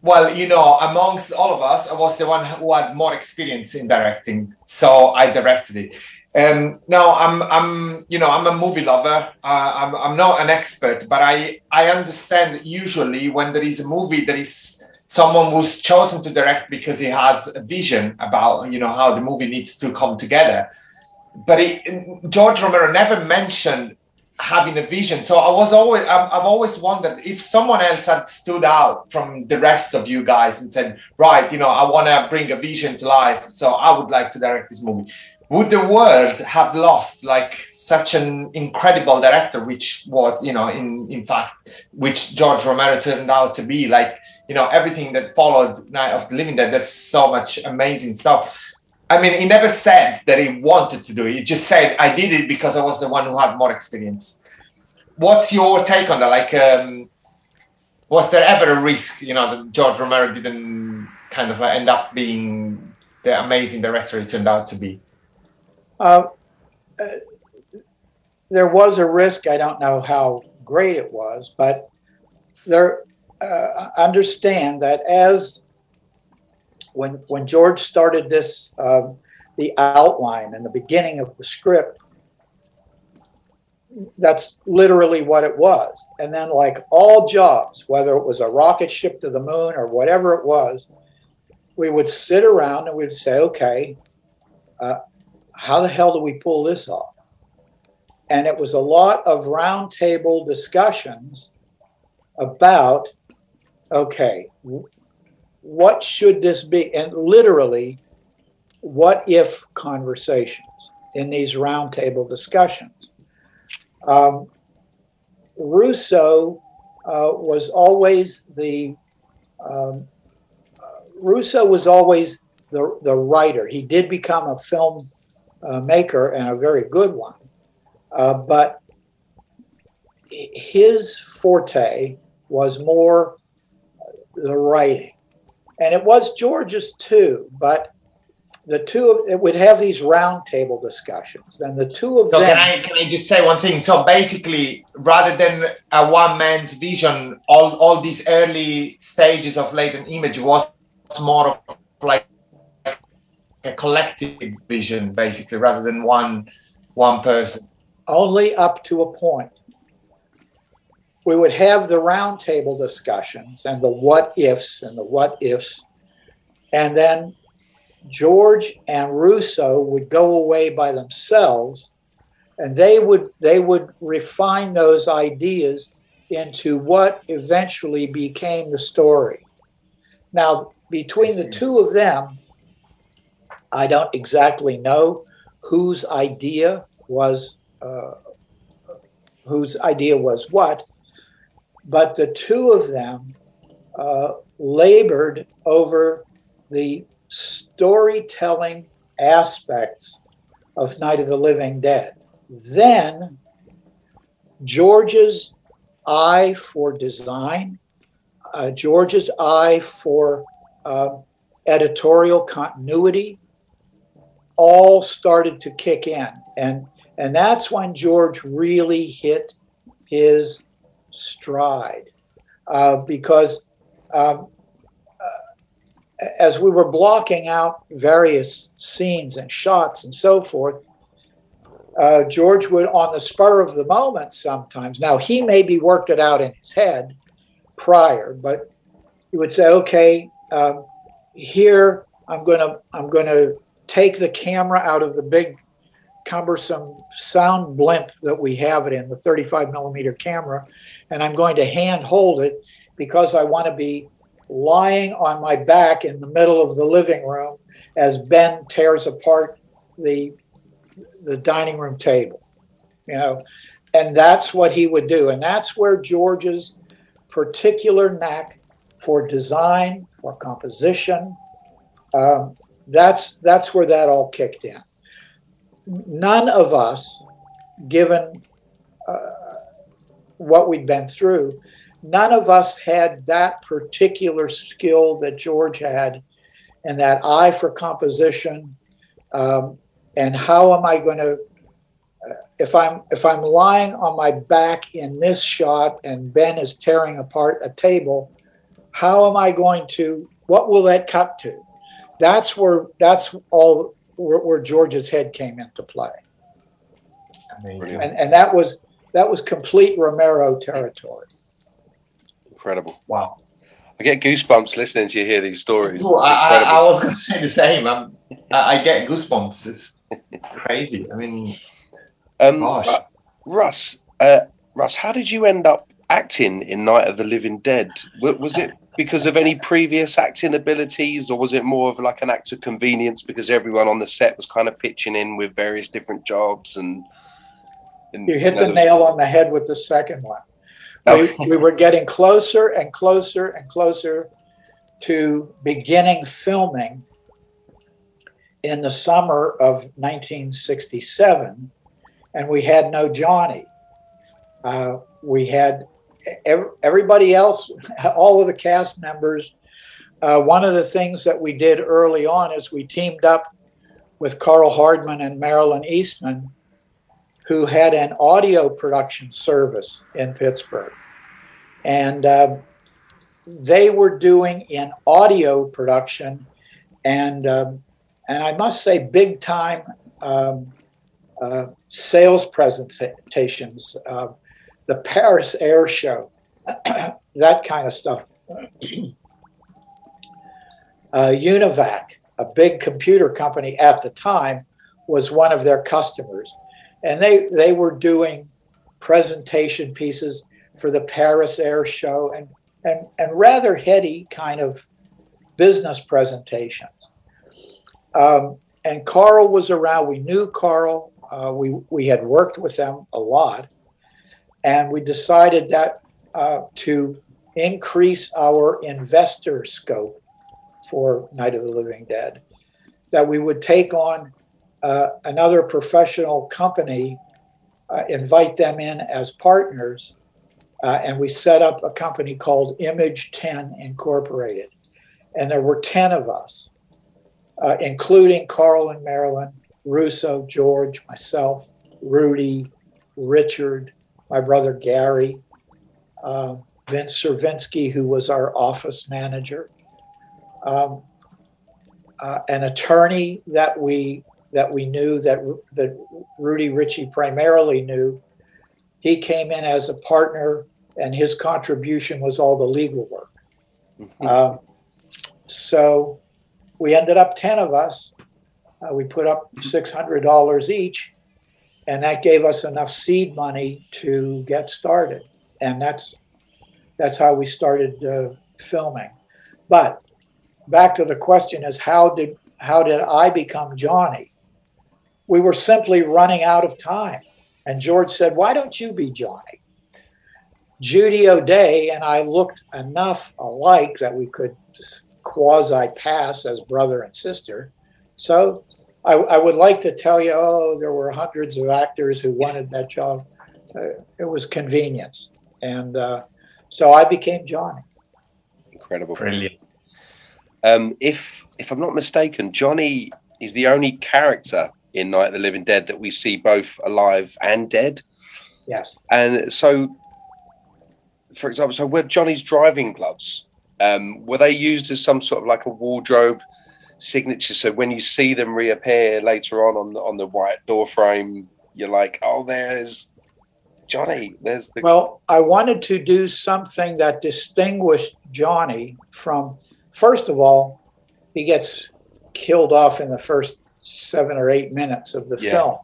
well, you know, amongst all of us, I was the one who had more experience in directing, so I directed it. Um, now I'm, I'm, you know, I'm a movie lover. Uh, I'm, I'm not an expert, but I, I understand usually when there is a movie, there is someone who's chosen to direct because he has a vision about, you know, how the movie needs to come together. But it, George Romero never mentioned having a vision. So I was always, I've always wondered if someone else had stood out from the rest of you guys and said, right, you know, I want to bring a vision to life. So I would like to direct this movie. Would the world have lost like such an incredible director, which was, you know, in, in fact, which George Romero turned out to be like, you know, everything that followed Night of the Living Dead, there's so much amazing stuff. I mean, he never said that he wanted to do it. He just said, I did it because I was the one who had more experience. What's your take on that? Like, um, was there ever a risk, you know, that George Romero didn't kind of end up being the amazing director he turned out to be? Uh, uh, there was a risk. I don't know how great it was, but there, uh, understand that as when when George started this, uh, the outline and the beginning of the script, that's literally what it was. And then, like all jobs, whether it was a rocket ship to the moon or whatever it was, we would sit around and we'd say, okay, uh, how the hell do we pull this off? And it was a lot of roundtable discussions about, okay, what should this be? And literally, what if conversations in these roundtable discussions. Um, Russo uh, was always the um, uh, Russo was always the the writer. He did become a film uh, maker and a very good one, uh, but his forte was more the writing, and it was George's too. But the two of it would have these roundtable discussions. Then the two of So them. can I can I just say one thing? So basically, rather than a one man's vision, all all these early stages of latent image was more of like a collective vision, basically, rather than one one person. only up to a point. We would have the roundtable discussions and the what ifs and the what ifs. And then George and Russo would go away by themselves and they would they would refine those ideas into what eventually became the story. Now, between the two of them, I don't exactly know whose idea was uh, whose idea was what, but the two of them uh, labored over the storytelling aspects of Night of the Living Dead. Then George's eye for design, uh, George's eye for uh, editorial continuity, all started to kick in, and and that's when George really hit his stride, uh, because um, uh, as we were blocking out various scenes and shots and so forth, uh, George would, on the spur of the moment, sometimes. Now he maybe worked it out in his head prior, but he would say, "Okay, um, here I'm going to I'm going to take the camera out of the big cumbersome sound blimp that we have it in the 35 millimeter camera and i'm going to hand hold it because i want to be lying on my back in the middle of the living room as ben tears apart the the dining room table you know and that's what he would do and that's where george's particular knack for design for composition um, that's that's where that all kicked in. None of us, given uh, what we'd been through, none of us had that particular skill that George had, and that eye for composition. Um, and how am I going to? Uh, if I'm if I'm lying on my back in this shot and Ben is tearing apart a table, how am I going to? What will that cut to? that's where that's all where, where, George's head came into play. Amazing. And and that was that was complete Romero territory. Incredible. Wow. I get goosebumps listening to you hear these stories. I, I, I, was going to say the same. I'm, I, I get goosebumps. It's crazy. I mean, um, gosh. Russ, uh, Russ, how did you end up acting in Night of the Living Dead? Was it because of any previous acting abilities, or was it more of like an act of convenience because everyone on the set was kind of pitching in with various different jobs and? And you hit the nail on the head with the second one. We, we were getting closer and closer and closer to beginning filming in the summer of 1967, and we had no Johnny. Uh, we had everybody else, all of the cast members, uh, one of the things that we did early on is we teamed up with Karl Hardman and Marilyn Eastman, who had an audio production service in Pittsburgh. And uh, they were doing in audio production and, um, and I must say, big time um, uh, sales presentations uh, the Paris Air Show, that kind of stuff. uh, Univac, a big computer company at the time, was one of their customers, and they they were doing presentation pieces for the Paris Air Show and and and rather heady kind of business presentations. Um, and Karl was around. We knew Karl. Uh, we we had worked with them a lot, and we decided that uh, to increase our investor scope for Night of the Living Dead, that we would take on uh, another professional company, uh, invite them in as partners, uh, and we set up a company called Image 10 Incorporated. And there were 10 of us, uh, including Karl and Marilyn, Russo, George, myself, Rudy, Richard, my brother Gary, uh, Vince Survinski, who was our office manager, um, uh, an attorney that we that we knew that that Rudy Ricci primarily knew. He came in as a partner, and his contribution was all the legal work. Mhm. Um, so we ended up ten of us. Uh, we put up six hundred dollars each, and that gave us enough seed money to get started. And that's that's how we started uh, filming. But back to the question: is how did how did I become Johnny? We were simply running out of time, and George said, "Why don't you be Johnny?" Judy O'Dea and I looked enough alike that we could quasi pass as brother and sister. So I, I, would like to tell you, oh, there were hundreds of actors who wanted that job. Uh, it was convenience. And uh, so I became Johnny. Incredible. Brilliant. Um, if if I'm not mistaken, Johnny is the only character in Night of the Living Dead that we see both alive and dead. Yes. And so, for example, so were Johnny's driving gloves? Um, were they used as some sort of like a wardrobe signature? So when you see them reappear later on on the, on the white door frame, you're like, oh, there's Johnny. There's the Well, I wanted to do something that distinguished Johnny from, first of all, he gets killed off in the first seven or eight minutes of the Yeah. film.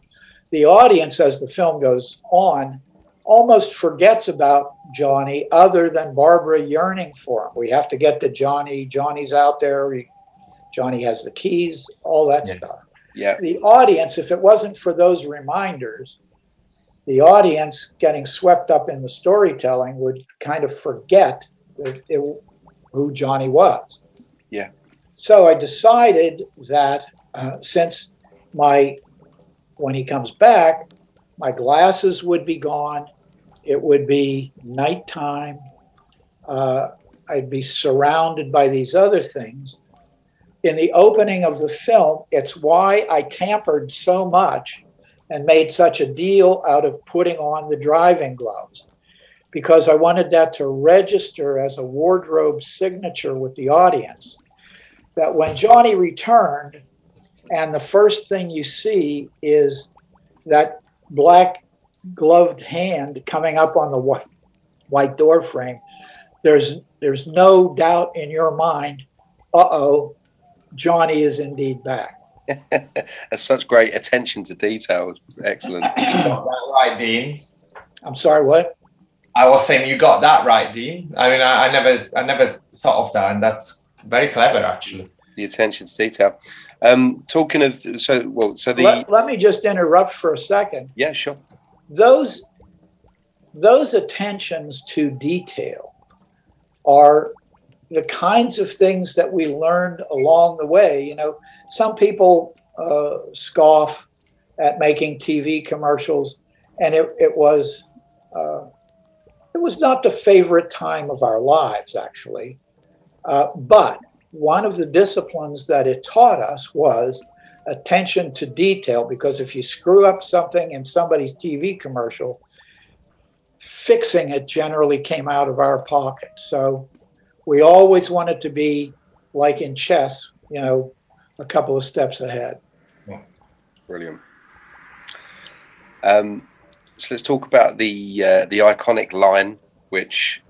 The audience, as the film goes on, almost forgets about Johnny other than Barbara yearning for him. We have to get to Johnny. Johnny's out there. He, Johnny has the keys, all that Yeah. stuff yeah, the audience, if it wasn't for those reminders, the audience getting swept up in the storytelling would kind of forget that it, who Johnny was. Yeah. So I decided that uh, since my, when he comes back, my glasses would be gone. It would be nighttime. Uh, I'd be surrounded by these other things in the opening of the film, it's why I tampered so much and made such a deal out of putting on the driving gloves because I wanted that to register as a wardrobe signature with the audience. That when Johnny returned, and the first thing you see is that black gloved hand coming up on the white, white door frame, there's, there's no doubt in your mind, uh oh, Johnny is indeed back. That's such great attention to detail. Excellent. That right, Dean. I'm sorry, what? I was saying you got that right, Dean. I mean, I, I never, I never thought of that, and that's very clever, actually. the attention to detail. Um, talking of so well, so the Let, let me just interrupt for a second. yeah, sure. Those those attentions to detail are the kinds of things that we learned along the way. You know, some people uh, scoff at making TV commercials, and it, it was uh, it was not the favorite time of our lives, actually. Uh, but one of the disciplines that it taught us was attention to detail, because if you screw up something in somebody's TV commercial, fixing it generally came out of our pocket. So we always wanted to be like in chess, you know, a couple of steps ahead. Brilliant. Um, so let's talk about the uh, the iconic line, which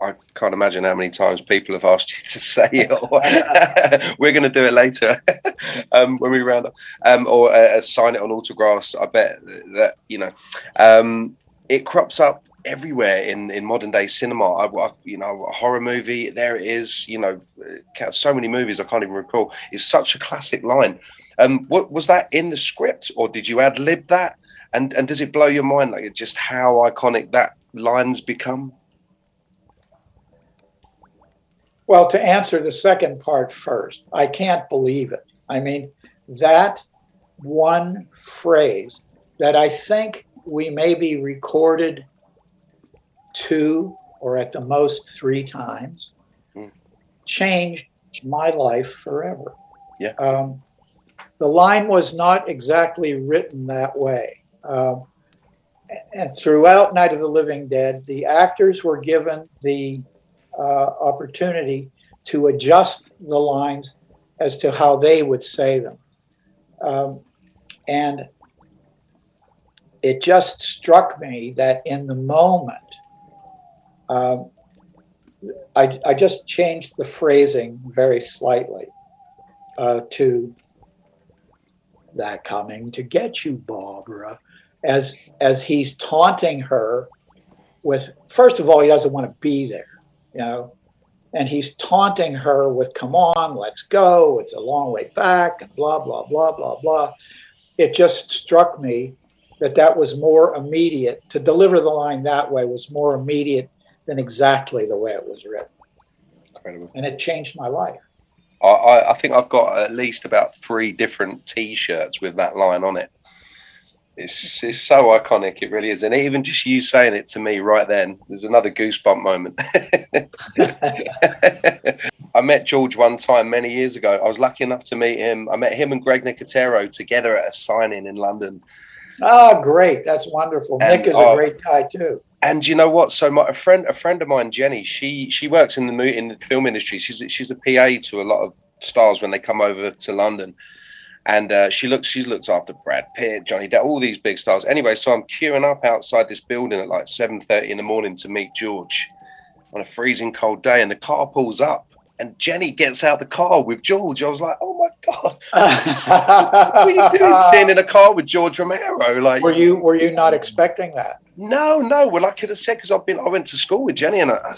I can't imagine how many times people have asked you to say it. We're going to do it later um, when we round up, um, or uh, sign it on autographs. I bet that you know um, it crops up everywhere in, in modern day cinema. I, I- you know, a horror movie, there it is. You know, uh, so many movies I can't even recall. It's such a classic line. Um, what was that in the script, or did you ad lib that? And and does it blow your mind like just how iconic that lines become? Well, to answer the second part first, I can't believe it. I mean, that one phrase that I think we maybe recorded two or at the most three times Mm. changed my life forever. Yeah. Um, the line was not exactly written that way. Um, and throughout Night of the Living Dead, the actors were given the opportunity to adjust the lines as to how they would say them. Um, and it just struck me that in the moment, um, I, I just changed the phrasing very slightly uh, to that coming to get you, Barbara, as as he's taunting her with first of all, he doesn't want to be there, you know, and he's taunting her with come on, let's go, it's a long way back, and blah, blah, blah, blah, blah. It just struck me that that was more immediate. To deliver the line that way was more immediate than exactly the way it was written. Incredible. And it changed my life. I, I, I think I've got at least about three different T-shirts with that line on it. It's it's so iconic, it really is, and even just you saying it to me right then, there's another goosebump moment. I met George one time many years ago. I was lucky enough to meet him. I met him and Greg Nicotero together at a signing in London. Ah, great. That's wonderful. And, Nick is a great guy too. And you know what? So my a friend, a friend of mine, Jenny, she she works in the in the film industry. She's she's a PA to a lot of stars when they come over to London, and uh, she looks she's looked after Brad Pitt, Johnny Depp, all these big stars. Anyway, so I'm queuing up outside this building at like seven thirty in the morning to meet George on a freezing cold day, and the car pulls up, and Jenny gets out the car with George. I was like, oh my god, what are you doing sitting in a car with George Romero? Like, were you were you not expecting that? no, no. Well, I could have said because I've been, I went to school with Jenny, and I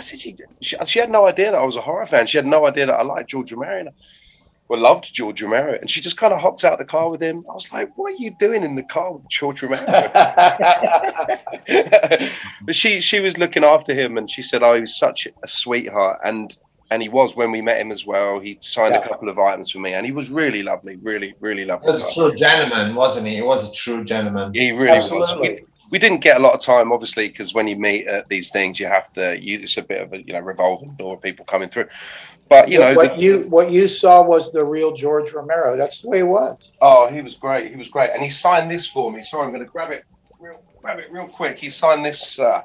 said she, she, she had no idea that I was a horror fan. She had no idea that I liked George Romero. Well, loved George Romero, and she just kind of hopped out of the car with him. I was like, "What are you doing in the car with George Romero?" but she she was looking after him, and she said, "Oh, he was such a sweetheart," and and he was when we met him as well. He signed Yeah. a couple of items for me, and he was really lovely, really, really He lovely. was a true gentleman, wasn't he? He was a true gentleman. He really was. Absolutely. we didn't get a lot of time, obviously, because when you meet at these things, you have to. You, it's a bit of a you know revolving door of people coming through. But you know, what the- you what you saw was the real George Romero. That's the way it was. oh, he was great. He was great, and he signed this for me. Sorry, I'm going to grab it, real, grab it real quick. He signed this. Uh,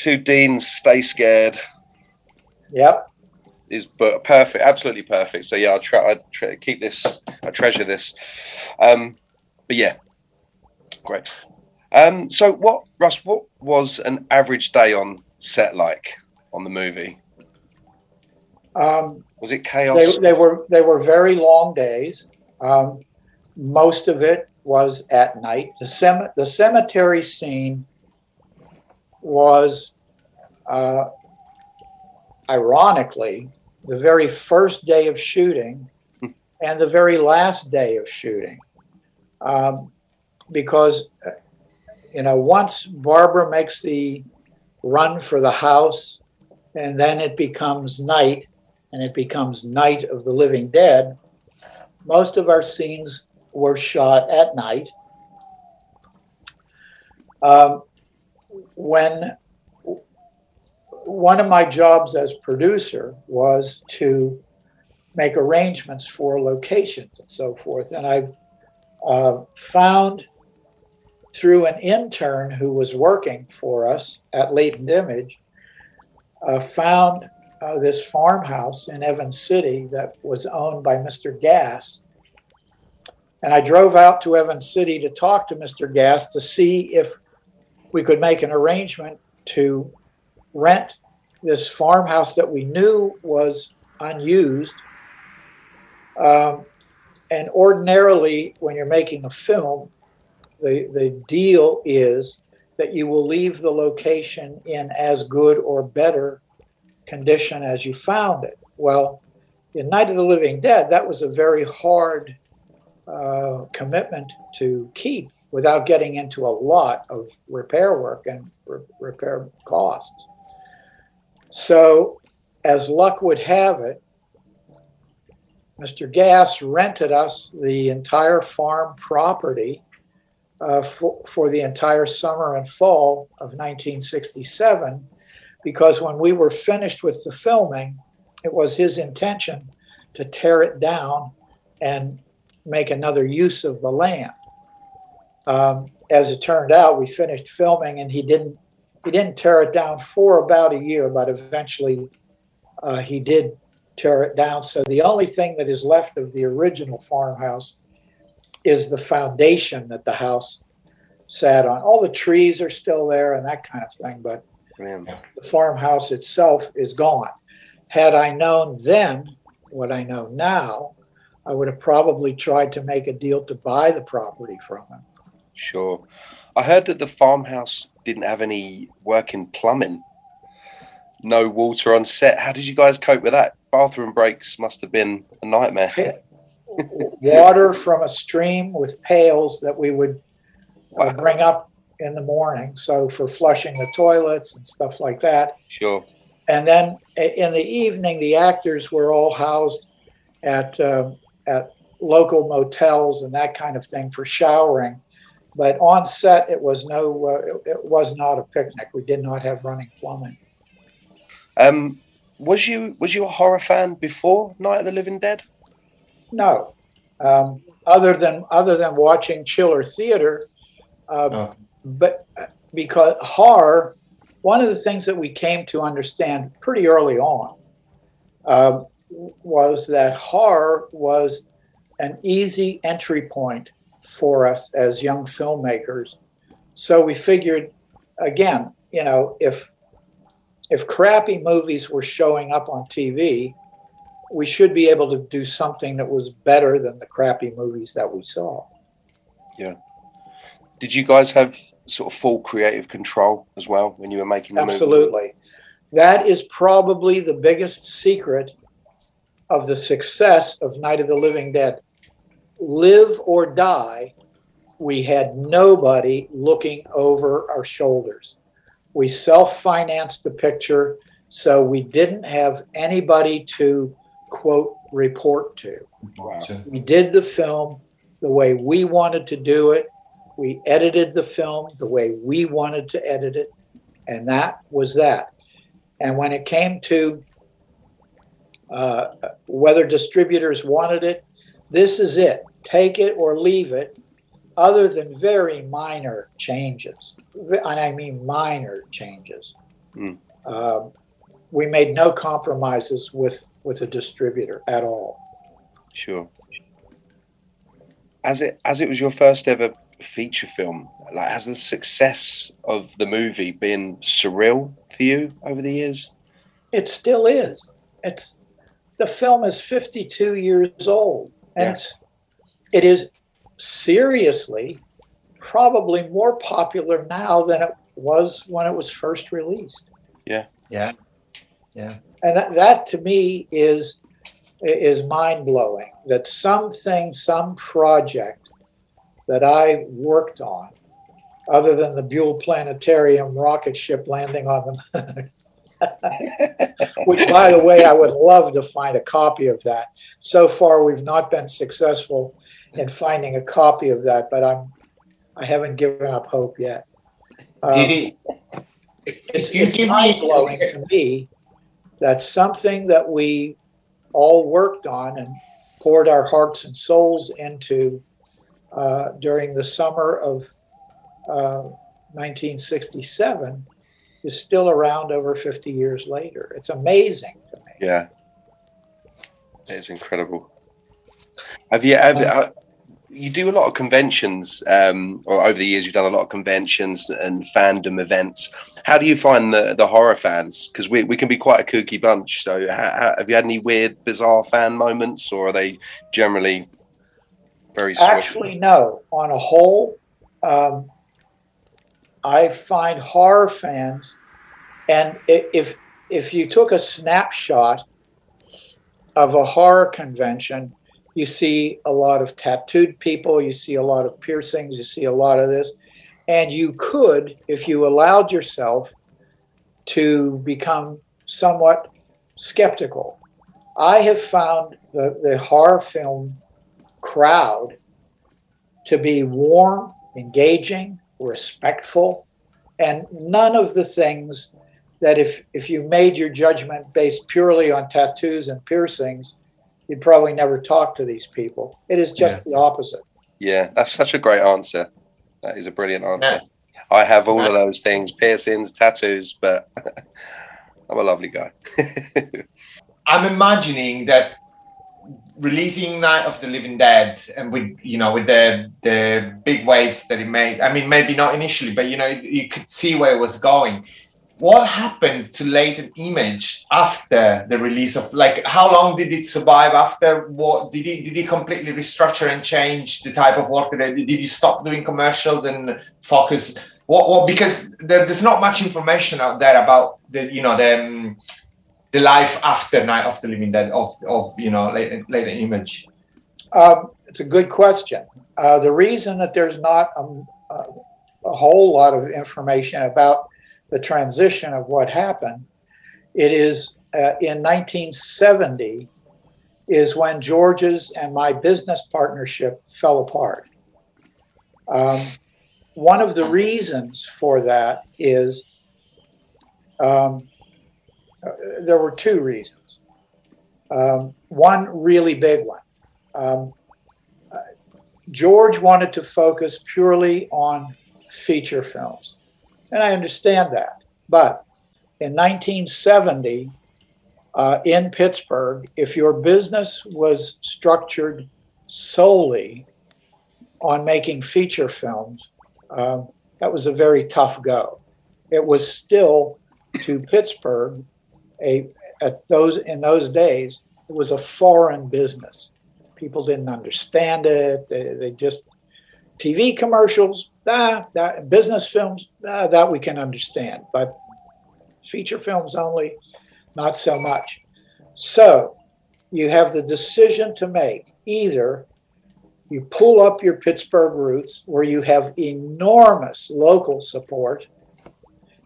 to Dean's "Stay Scared" Yep. is but perfect, absolutely perfect. So yeah, I'll try. I try, keep this. I treasure this. Um, but yeah, great. Um, so what, Russ? What was an average day on set like on the movie? Um, Was it chaos? they, they were they were very long days. Um, most of it was at night. The cem- the cemetery scene was, uh, ironically, the very first day of shooting and the very last day of shooting, um, because uh, you know once Barbara makes the run for the house, and then it becomes night and it becomes Night of the Living Dead, most of our scenes were shot at night. Um, when one of my jobs as producer was to make arrangements for locations and so forth, and I uh, found through an intern who was working for us at Latent Image, uh, found uh, this farmhouse in Evans City that was owned by Mr. Gass. And I drove out to Evans City to talk to Mr. Gass to see if we could make an arrangement to rent this farmhouse that we knew was unused. Um, and ordinarily, when you're making a film, the, the deal is that you will leave the location in as good or better condition as you found it. Well, in Night of the Living Dead, that was a very hard uh, commitment to keep without getting into a lot of repair work and re- repair costs. So, as luck would have it, Mr. Gass rented us the entire farm property uh, for, for the entire summer and fall of 1967 because when we were finished with the filming, it was his intention to tear it down and make another use of the land. Um, as it turned out, we finished filming, and he didn't he didn't tear it down for about a year, but eventually uh, he did tear it down. So the only thing that is left of the original farmhouse is the foundation that the house sat on. All the trees are still there and that kind of thing, but Man. the farmhouse itself is gone. Had I known then what I know now, I would have probably tried to make a deal to buy the property from him. Sure. I heard that the farmhouse didn't have any working plumbing, no water on set. How did you guys cope with that? Bathroom breaks must have been a nightmare. Water from a stream with pails that we would uh, Wow. bring up in the morning. So for flushing the toilets and stuff like that. Sure. And then in the evening, the actors were all housed at um, at local motels and that kind of thing for showering. But on set, it was no, uh, it, it was not a picnic. We did not have running plumbing. Um, was you was you a horror fan before Night of the Living Dead? No, um, other than other than watching Chiller Theater, uh, Oh. But because horror, one of the things that we came to understand pretty early on uh, was that horror was an easy entry point for us as young filmmakers. So we figured, again, you know, if if crappy movies were showing up on TV, we should be able to do something that was better than the crappy movies that we saw. Yeah. Did you guys have sort of full creative control as well when you were making the movie? Absolutely. That is probably the biggest secret of the success of Night of the Living Dead. Live or die, we had nobody looking over our shoulders. We self financed the picture, so we didn't have anybody to quote report to. Wow. We did the film the way we wanted to do it. We edited the film the way we wanted to edit it. And that was that. And when it came to uh, whether distributors wanted it, this is it. Take it or leave it, other than very minor changes. And I mean minor changes. Hmm. Um, we made no compromises with, with a distributor at all. Sure. As it as it was your first ever feature film, like has the success of the movie been surreal for you over the years? It still is. It's the film is 52 years old, and Yeah. it's it is seriously probably more popular now than it was when it was first released. Yeah. Yeah. Yeah. And that, that to me is is mind blowing. That something, some project that I worked on, other than the Buhl Planetarium rocket ship landing on the moon. which by the way i would love to find a copy of that so far we've not been successful in finding a copy of that but i'm i haven't given up hope yet Um, Did it? it's, it's mind blowing to me that something that we all worked on and poured our hearts and souls into uh, during the summer of uh, 1967 is still around over 50 years later. It's amazing to me. Yeah, it's incredible. Have you have uh, you do a lot of conventions, um, or over the years you've done a lot of conventions and fandom events. How do you find the the horror fans? Because we, we can be quite a kooky bunch. So ha, ha, have you had any weird, bizarre fan moments, or are they generally very sweet? Actually, no. On a whole, um, I find horror fans, and if if you took a snapshot of a horror convention, you see a lot of tattooed people, you see a lot of piercings, you see a lot of this. And you could, if you allowed yourself to become somewhat skeptical. I have found the, the horror film crowd to be warm, engaging, respectful, and none of the things that if if you made your judgment based purely on tattoos and piercings, you'd probably never talk to these people. It is just yeah. the opposite. Yeah, that's such a great answer. That is a brilliant answer. Yeah. I have all yeah. of those things, piercings, tattoos, but I'm a lovely guy. I'm imagining that releasing Night of the Living Dead and with you know with the the big waves that it made. I mean, maybe not initially, but you know you could see where it was going. What happened to Latent Image after the release of like how long did it survive after what did it did it completely restructure and change the type of work that did you stop doing commercials and focus what what because there, there's not much information out there about the you know the um, the life after Night of the Living Dead of of you know Latent, Image? Um, it's a good question. Uh, the reason that there's not a, a, a, whole lot of information about the transition of what happened, it is uh, in 1970 is when George's and my business partnership fell apart. Um, one of the reasons for that is um, uh, there were two reasons. Um, one really big one. Um, uh, George wanted to focus purely on feature films. And I understand that. But in 1970, uh, in Pittsburgh, if your business was structured solely on making feature films, um, that was a very tough go. It was still to Pittsburgh a at those in those days it was a foreign business. People didn't understand it. They, they just TV commercials, ah, that business films, ah, that we can understand, but feature films only, not so much. So you have the decision to make. Either you pull up your Pittsburgh roots where you have enormous local support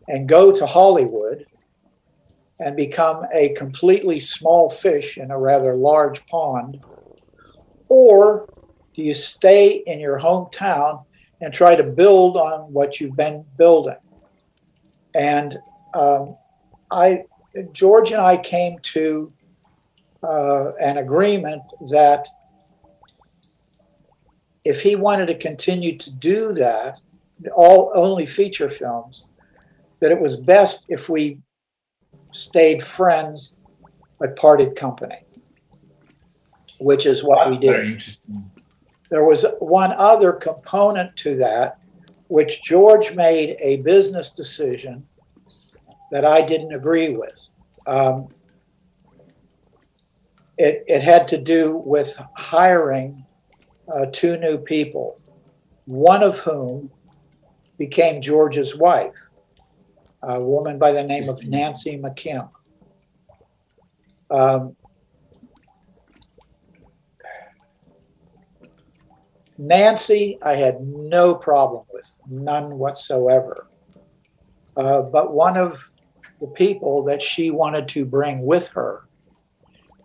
and go to Hollywood and become a completely small fish in a rather large pond? Or do you stay in your hometown and try to build on what you've been building? And um, I, George and I came to uh, an agreement that if he wanted to continue to do that, all only feature films, that it was best if we stayed friends but parted company, which is what That's we did. There was one other component to that, which George made a business decision that I didn't agree with. Um, it, it had to do with hiring uh, two new people, one of whom became George's wife a woman by the name of Nancy McKim. Um, Nancy, I had no problem with, none whatsoever. Uh, but one of the people that she wanted to bring with her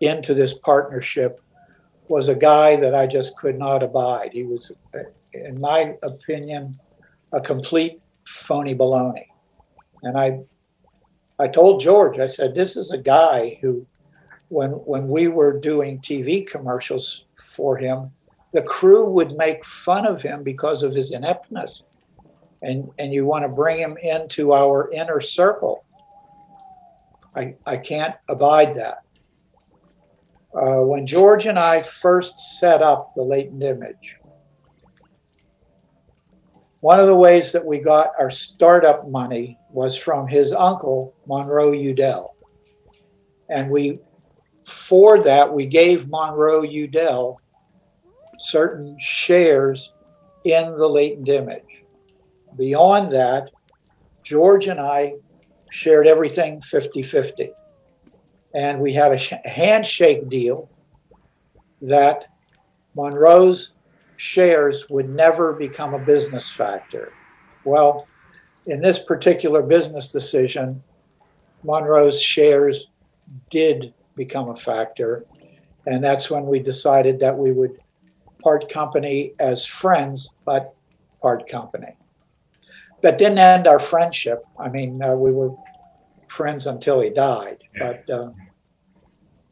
into this partnership was a guy that I just could not abide. He was, in my opinion, a complete phony baloney. And I, I told George, I said, this is a guy who, when when we were doing TV commercials for him, the crew would make fun of him because of his ineptness, and and you want to bring him into our inner circle. I I can't abide that. Uh, when George and I first set up the latent image, one of the ways that we got our startup money was from his uncle, Monroe Udell. And we, for that, we gave Monroe Udell certain shares in the latent image. Beyond that, George and I shared everything 50 50. And we had a handshake deal that Monroe's shares would never become a business factor. Well, in this particular business decision, Monroe's shares did become a factor. And that's when we decided that we would part company as friends, but part company. That didn't end our friendship. I mean, uh, we were friends until he died. But uh,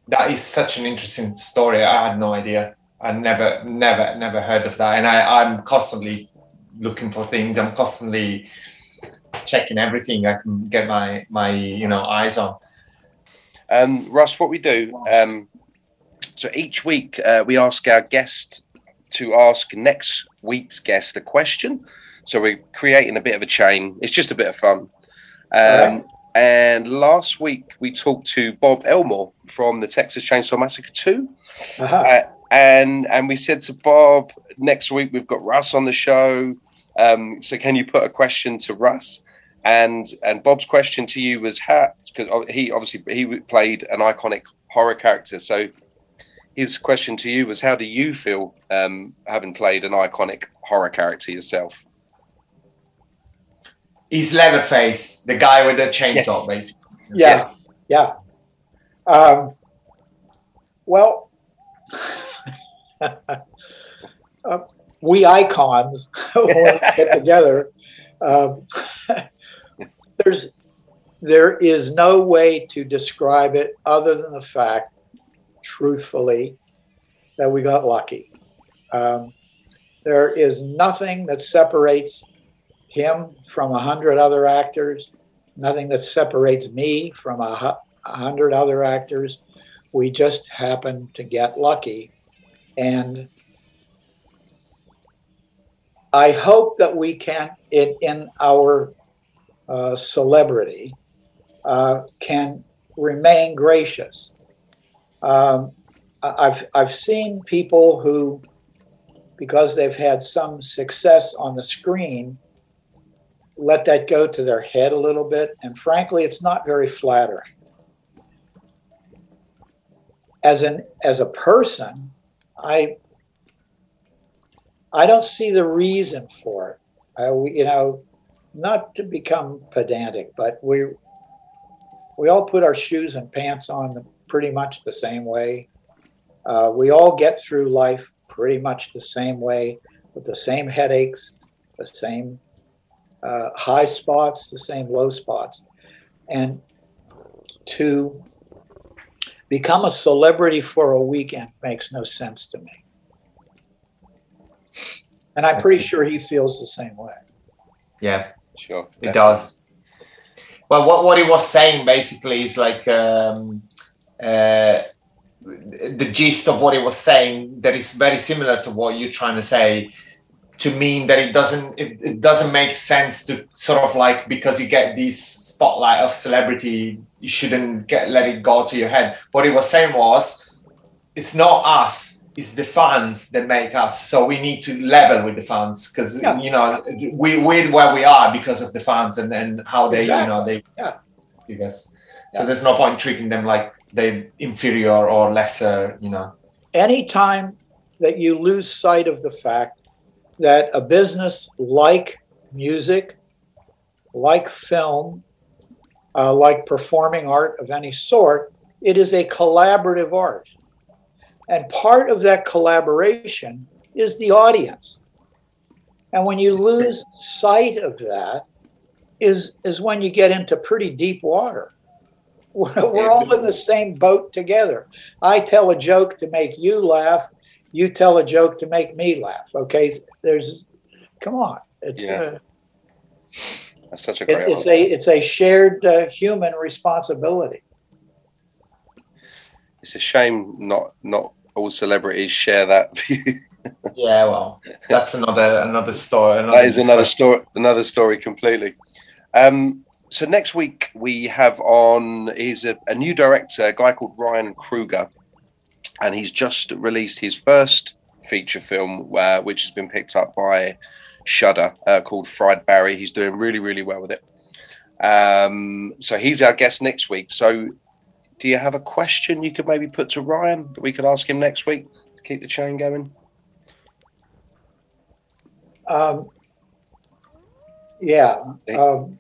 that is such an interesting story. I had no idea. I never, never, never heard of that. And I, I'm constantly looking for things. I'm constantly checking everything I can get my my you know eyes on. Um, Russ, what we do, um, so each week uh, we ask our guest to ask next week's guest a question. So we're creating a bit of a chain. It's just a bit of fun. Um, Alright. And last week we talked to Bob Elmore from the Texas Chainsaw Massacre 2. uh-huh. Uh, and and we said to Bob, next week we've got Russ on the show. Um, so can you put a question to Russ? And and Bob's question to you was how because he obviously he played an iconic horror character. So his question to you was how do you feel um, having played an iconic horror character yourself? He's Leatherface, the guy with the chainsaw, basically. yeah, yeah. Um, well, uh, we icons when we get together. Um, there's there is no way to describe it other than the fact, truthfully, that we got lucky. Um, there is nothing that separates him from a hundred other actors, nothing that separates me from a hundred other actors. We just happened to get lucky. And I hope that we can, in, in our uh, celebrity, uh, can remain gracious. Um, I- I've, I've seen people who, because they've had some success on the screen, let that go to their head a little bit. And frankly, it's not very flattering. As an as a person, I I don't see the reason for it. We, you know, not to become pedantic, but we we all put our shoes and pants on pretty much the same way. Uh, we all get through life pretty much the same way, with the same headaches, the same uh, high spots, the same low spots. And to become a celebrity for a weekend makes no sense to me. And I'm pretty sure he feels the same way. Yeah, Sure. it does. Well, what, what he was saying basically is like um, uh, the gist of what he was saying that is very similar to what you're trying to say to mean that it doesn't it, it doesn't make sense to sort of like because you get this spotlight of celebrity you shouldn't get let it go to your head what he was saying was it's not us it's the fans that make us so we need to level with the fans because Yeah. you know we we're where we are because of the fans and, and how they you know they Yeah. I guess Yeah. so there's no point treating them like they're inferior or lesser you know Anytime that you lose sight of the fact that a business like music, like film, uh, like performing art of any sort, it is a collaborative art. And part of that collaboration is the audience. And when you lose sight of that, is, is when you get into pretty deep water. We're, we're all in the same boat together. I tell a joke to make you laugh, you tell a joke to make me laugh. Okay, there's, come on, it's Yeah. uh, That's such a it, great it's answer. a it's a shared uh, human responsibility. It's a shame not not all celebrities share that view. yeah well that's another another story another that is another story another story completely. Um so next week we have on he's a, a new director a guy called ryan kruger and he's just released his first feature film uh, which has been picked up by shudder uh, called fried barry. He's doing really really well with it. Um so he's our guest next week. So do you have a question you could maybe put to ryan that we could ask him next week to keep the chain going Um, yeah. Um,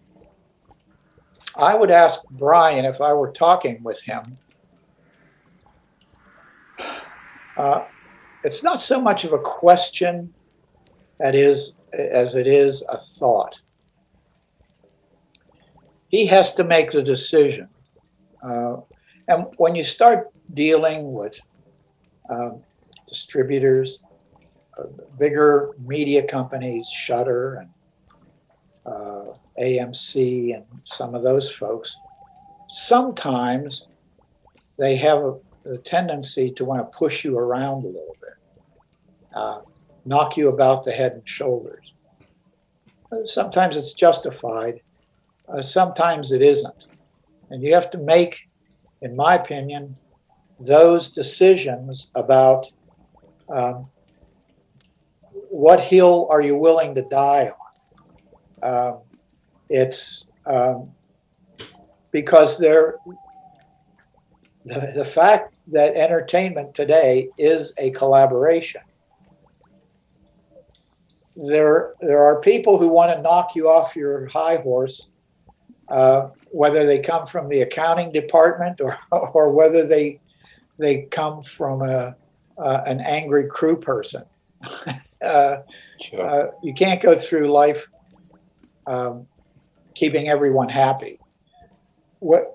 I would ask Brian if I were talking with him. Uh, it's not so much of a question that is as it is a thought. He has to make the decision. Uh, and when you start dealing with um, distributors, uh, bigger media companies, Shudder and uh, AMC, and some of those folks, sometimes they have a, a tendency to want to push you around a little bit, uh, knock you about the head and shoulders. Uh, Sometimes it's justified, uh, sometimes it isn't. And you have to make, in my opinion, those decisions about um, what hill are you willing to die on. Um, it's um, because there, the, the fact that entertainment today is a collaboration. There, there are people who want to knock you off your high horse, uh, whether they come from the accounting department or, or whether they, they come from a, uh, an angry crew person. uh, Sure. uh, you can't go through life um, keeping everyone happy. What,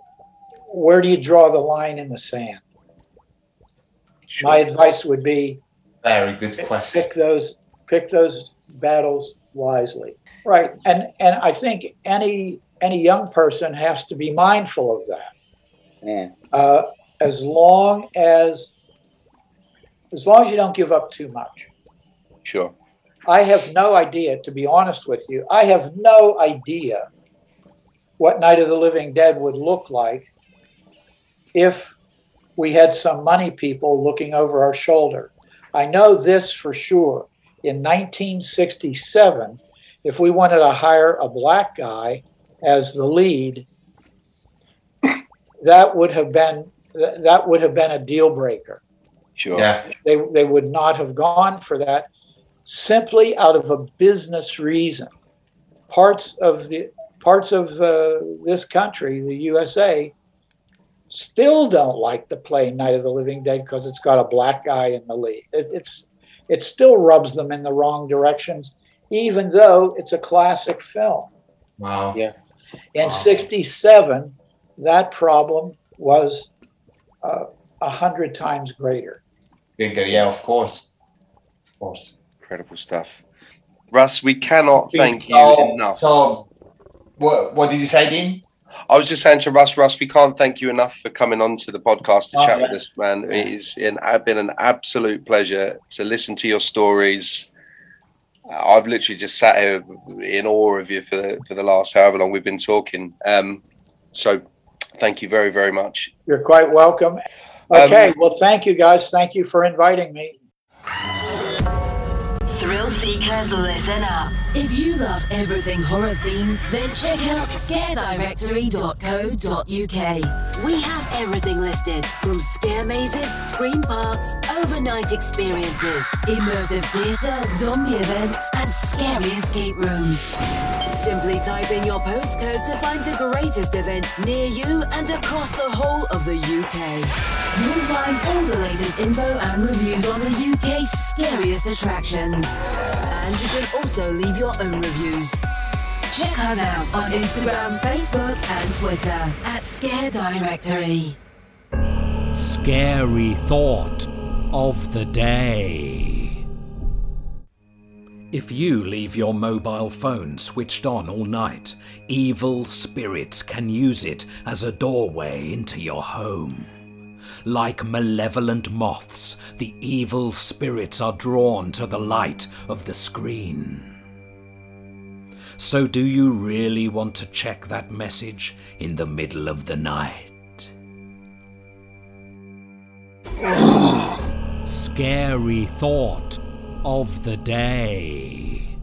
where do you draw the line in the sand? sure. My advice would be Very good question. pick those pick those battles wisely. Right, and and I think any any young person has to be mindful of that. Uh, as long as as long as you don't give up too much. Sure. I have no idea, to be honest with you, I have no idea what Night of the Living Dead would look like if we had some money people looking over our shoulder. I know this for sure. In 1967, if we wanted to hire a black guy as the lead, that would have been that would have been a deal breaker Sure. Yeah. they they would not have gone for that simply out of a business reason. Parts of the parts of uh, this country, the USA, still don't like to play Night of the Living Dead because it's got a black guy in the lead. It, it's it still rubs them in the wrong directions, even though it's a classic film. Wow. Yeah. In Wow. '67, that problem was uh, a hundred times greater. Bigger, yeah, of course. Of course. Incredible stuff. Russ, we cannot thank you so, enough. So, what, what did you say, Dean? I was just saying to Russ, Russ, we can't thank you enough for coming on to the podcast to Oh, chat yeah. with us, man. It has been an absolute pleasure to listen to your stories. I've literally just sat here in awe of you for the, for the last however long we've been talking. Um, so, thank you very, very much. You're quite welcome. Okay, well, thank you guys. Thank you for inviting me. Thrill seekers, listen up. If you love everything horror themed, then check out scaredirectory.co.uk. We have everything listed from scare mazes, scream parks, overnight experiences, immersive theatre, zombie events, and scary escape rooms. Simply type in your postcode to find the greatest events near you and across the whole of the UK. You'll find all the latest info and reviews on the UK's scariest attractions. And you can also leave your own reviews. Check us out on Instagram, Facebook, and Twitter at Scare Directory. Scary thought of the day. If you leave your mobile phone switched on all night, evil spirits can use it as a doorway into your home. Like malevolent moths, the evil spirits are drawn to the light of the screen. So, do you really want to check that message in the middle of the night? Scary thought of the day.